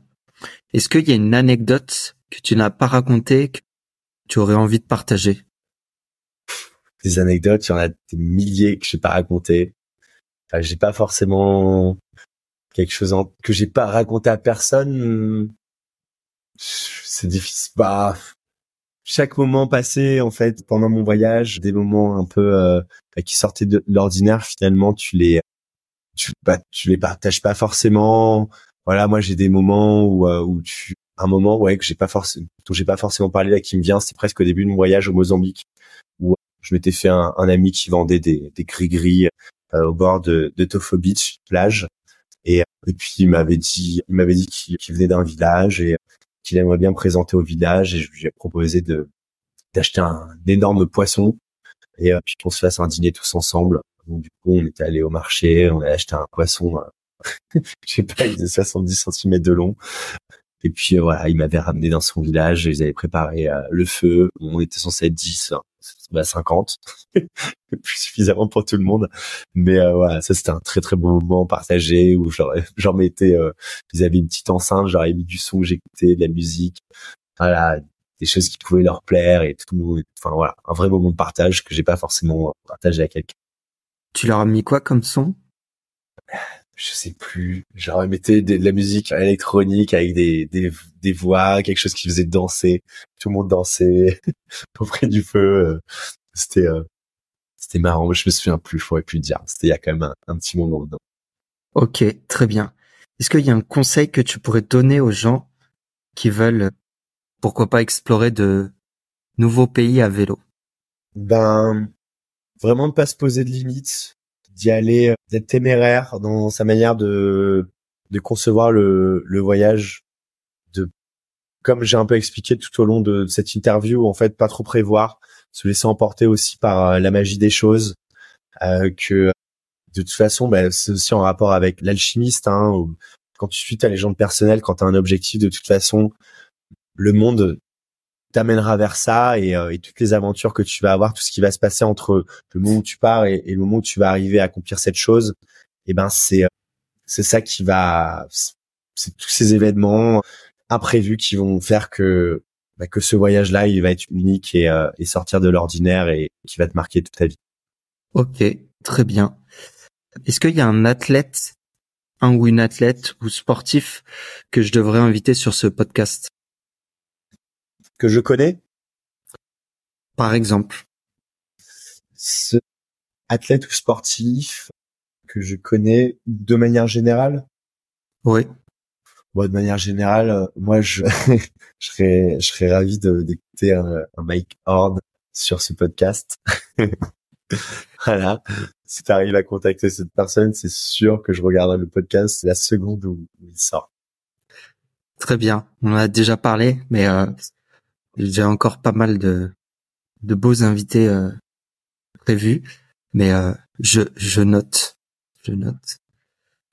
Est-ce qu'il y a une anecdote que tu n'as pas racontée que tu aurais envie de partager? Des anecdotes, il y en a des milliers que je n'ai pas racontées. Enfin, j'ai pas forcément quelque chose en... que j'ai pas raconté à personne c'est difficile. Bah, chaque moment passé en fait pendant mon voyage, des moments un peu euh, qui sortaient de l'ordinaire, finalement tu les bah, tu les partages pas forcément. Voilà, moi j'ai des moments où euh, où tu un moment ouais que j'ai pas forcément dont j'ai pas forcément parlé là qui me vient, c'est presque au début de mon voyage au Mozambique où je m'étais fait un, un, ami qui vendait des des gris gris euh, au bord de, de Tofo Beach plage et, et puis il m'avait dit il m'avait dit qu'il venait d'un village et qu'il aimerait bien présenter au village et je lui ai proposé de d'acheter un, énorme poisson et euh, puis qu'on se fasse un dîner tous ensemble. Donc, du coup, on était allé au marché, on a acheté un poisson, euh, (laughs) je sais pas, il faisait 70 cm de long. Et puis euh, voilà, il m'avait ramené dans son village, ils avaient préparé le feu, on était censé être 10, bah 50, (laughs) plus suffisamment pour tout le monde. Mais euh, voilà, ça c'était un très très bon moment partagé où (laughs) j'en mettais, euh, ils avaient une petite enceinte, j'aurais mis du son, j'écoutais de la musique, voilà, des choses qui pouvaient leur plaire et tout le monde, enfin voilà, un vrai moment de partage que j'ai pas forcément partagé à quelqu'un. Tu leur as mis quoi comme son? Je sais plus, genre mettais de la musique électronique avec des, des, des voix, quelque chose qui faisait danser, tout le monde dansait (laughs) auprès du feu. Euh, c'était euh, c'était marrant, je me souviens plus, je pourrais plus dire. C'était il y a quand même un, petit moment dedans. Ok, très bien. Est-ce qu'il y a un conseil que tu pourrais donner aux gens qui veulent, pourquoi pas, explorer de nouveaux pays à vélo? Ben, vraiment ne pas se poser de limites, d'y aller, euh, d'être téméraire dans sa manière de de concevoir le, voyage, de comme j'ai un peu expliqué tout au long de cette interview, en fait, pas trop prévoir, se laisser emporter aussi par euh, la magie des choses, euh, que de toute façon, bah, c'est aussi en rapport avec l'alchimiste. Hein, quand tu suis ta légende personnelle, quand tu as un objectif, de toute façon, le monde t'amènera vers ça et, euh, et, toutes les aventures que tu vas avoir, tout ce qui va se passer entre le moment où tu pars et, le moment où tu vas arriver à accomplir cette chose, et eh ben c'est c'est ça qui va, c'est tous ces événements imprévus qui vont faire que bah, que ce voyage-là, il va être unique et, euh, et sortir de l'ordinaire et qui va te marquer toute ta vie. Ok, très bien. Est-ce qu'il y a un athlète, un ou une athlète ou sportif que je devrais inviter sur ce podcast? Que je connais Par exemple. Ce athlète ou sportif que je connais de manière générale? Oui. Bon, de manière générale, euh, moi, je, (laughs) je serais, je serais ravi d'écouter un, un Mike Horn sur ce podcast. (laughs) voilà. Si tu arrives à contacter cette personne, c'est sûr que je regarderai le podcast la seconde où, il sort. Très bien. On en a déjà parlé, mais euh, J'ai encore pas mal de, de beaux invités euh, prévus, mais euh, je, je note, je note.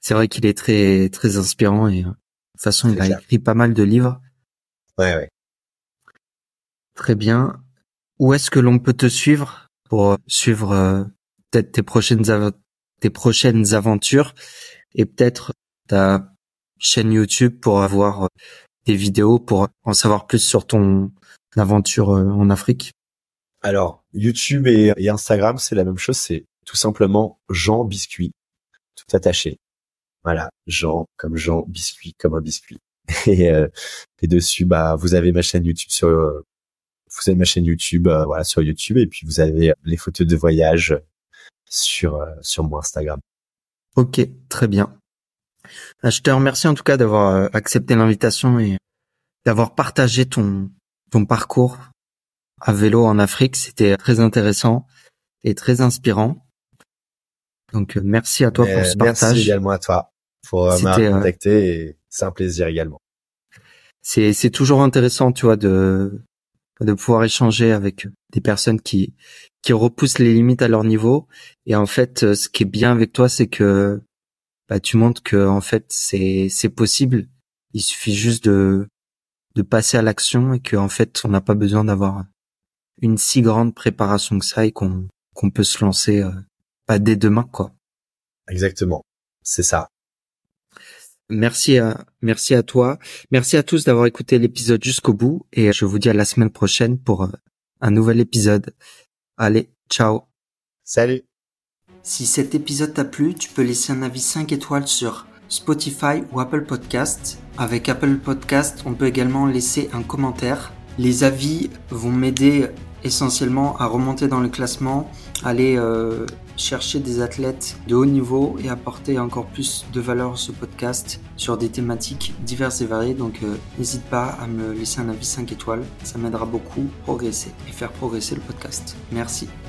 C'est vrai qu'il est très très inspirant et euh, de toute façon il a écrit pas mal de livres. Ouais ouais. Très bien. Où est-ce que l'on peut te suivre pour suivre euh, peut-être tes prochaines tes prochaines aventures et peut-être ta chaîne YouTube pour avoir euh, des vidéos pour en savoir plus sur ton aventure euh, en Afrique Alors, YouTube et, Instagram, c'est la même chose, c'est tout simplement Jean Biscuit, tout attaché. Voilà, Jean comme Jean, biscuit comme un biscuit. (laughs) Et, euh, et dessus, bah, vous avez ma chaîne YouTube sur, vous avez ma chaîne YouTube, voilà, sur YouTube, et puis vous avez les photos de voyage sur sur mon Instagram. Ok, très bien. Euh, je te remercie en tout cas d'avoir euh, accepté l'invitation et d'avoir partagé ton ton parcours à vélo en Afrique. C'était très intéressant et très inspirant. Donc euh, merci à toi pour ce partage. Merci également à toi pour m'avoir contacté et c'est un plaisir également. C'est c'est toujours intéressant, tu vois, de de pouvoir échanger avec des personnes qui qui repoussent les limites à leur niveau. Et en fait, ce qui est bien avec toi, c'est que bah, tu montres que en fait c'est c'est possible. Il suffit juste de de passer à l'action et qu'en fait on n'a pas besoin d'avoir une si grande préparation que ça et qu'on qu'on peut se lancer euh, pas dès demain quoi. Exactement, c'est ça. Merci à merci à toi, merci à tous d'avoir écouté l'épisode jusqu'au bout et je vous dis à la semaine prochaine pour euh, un nouvel épisode. Allez, ciao. Salut. Si cet épisode t'a plu, tu peux laisser un avis 5 étoiles sur Spotify ou Apple Podcast. Avec Apple Podcast, on peut également laisser un commentaire. Les avis vont m'aider essentiellement à remonter dans le classement, aller euh, chercher des athlètes de haut niveau et apporter encore plus de valeur à ce podcast sur des thématiques diverses et variées. Donc euh, n'hésite pas à me laisser un avis 5 étoiles, ça m'aidera beaucoup à progresser et faire progresser le podcast. Merci.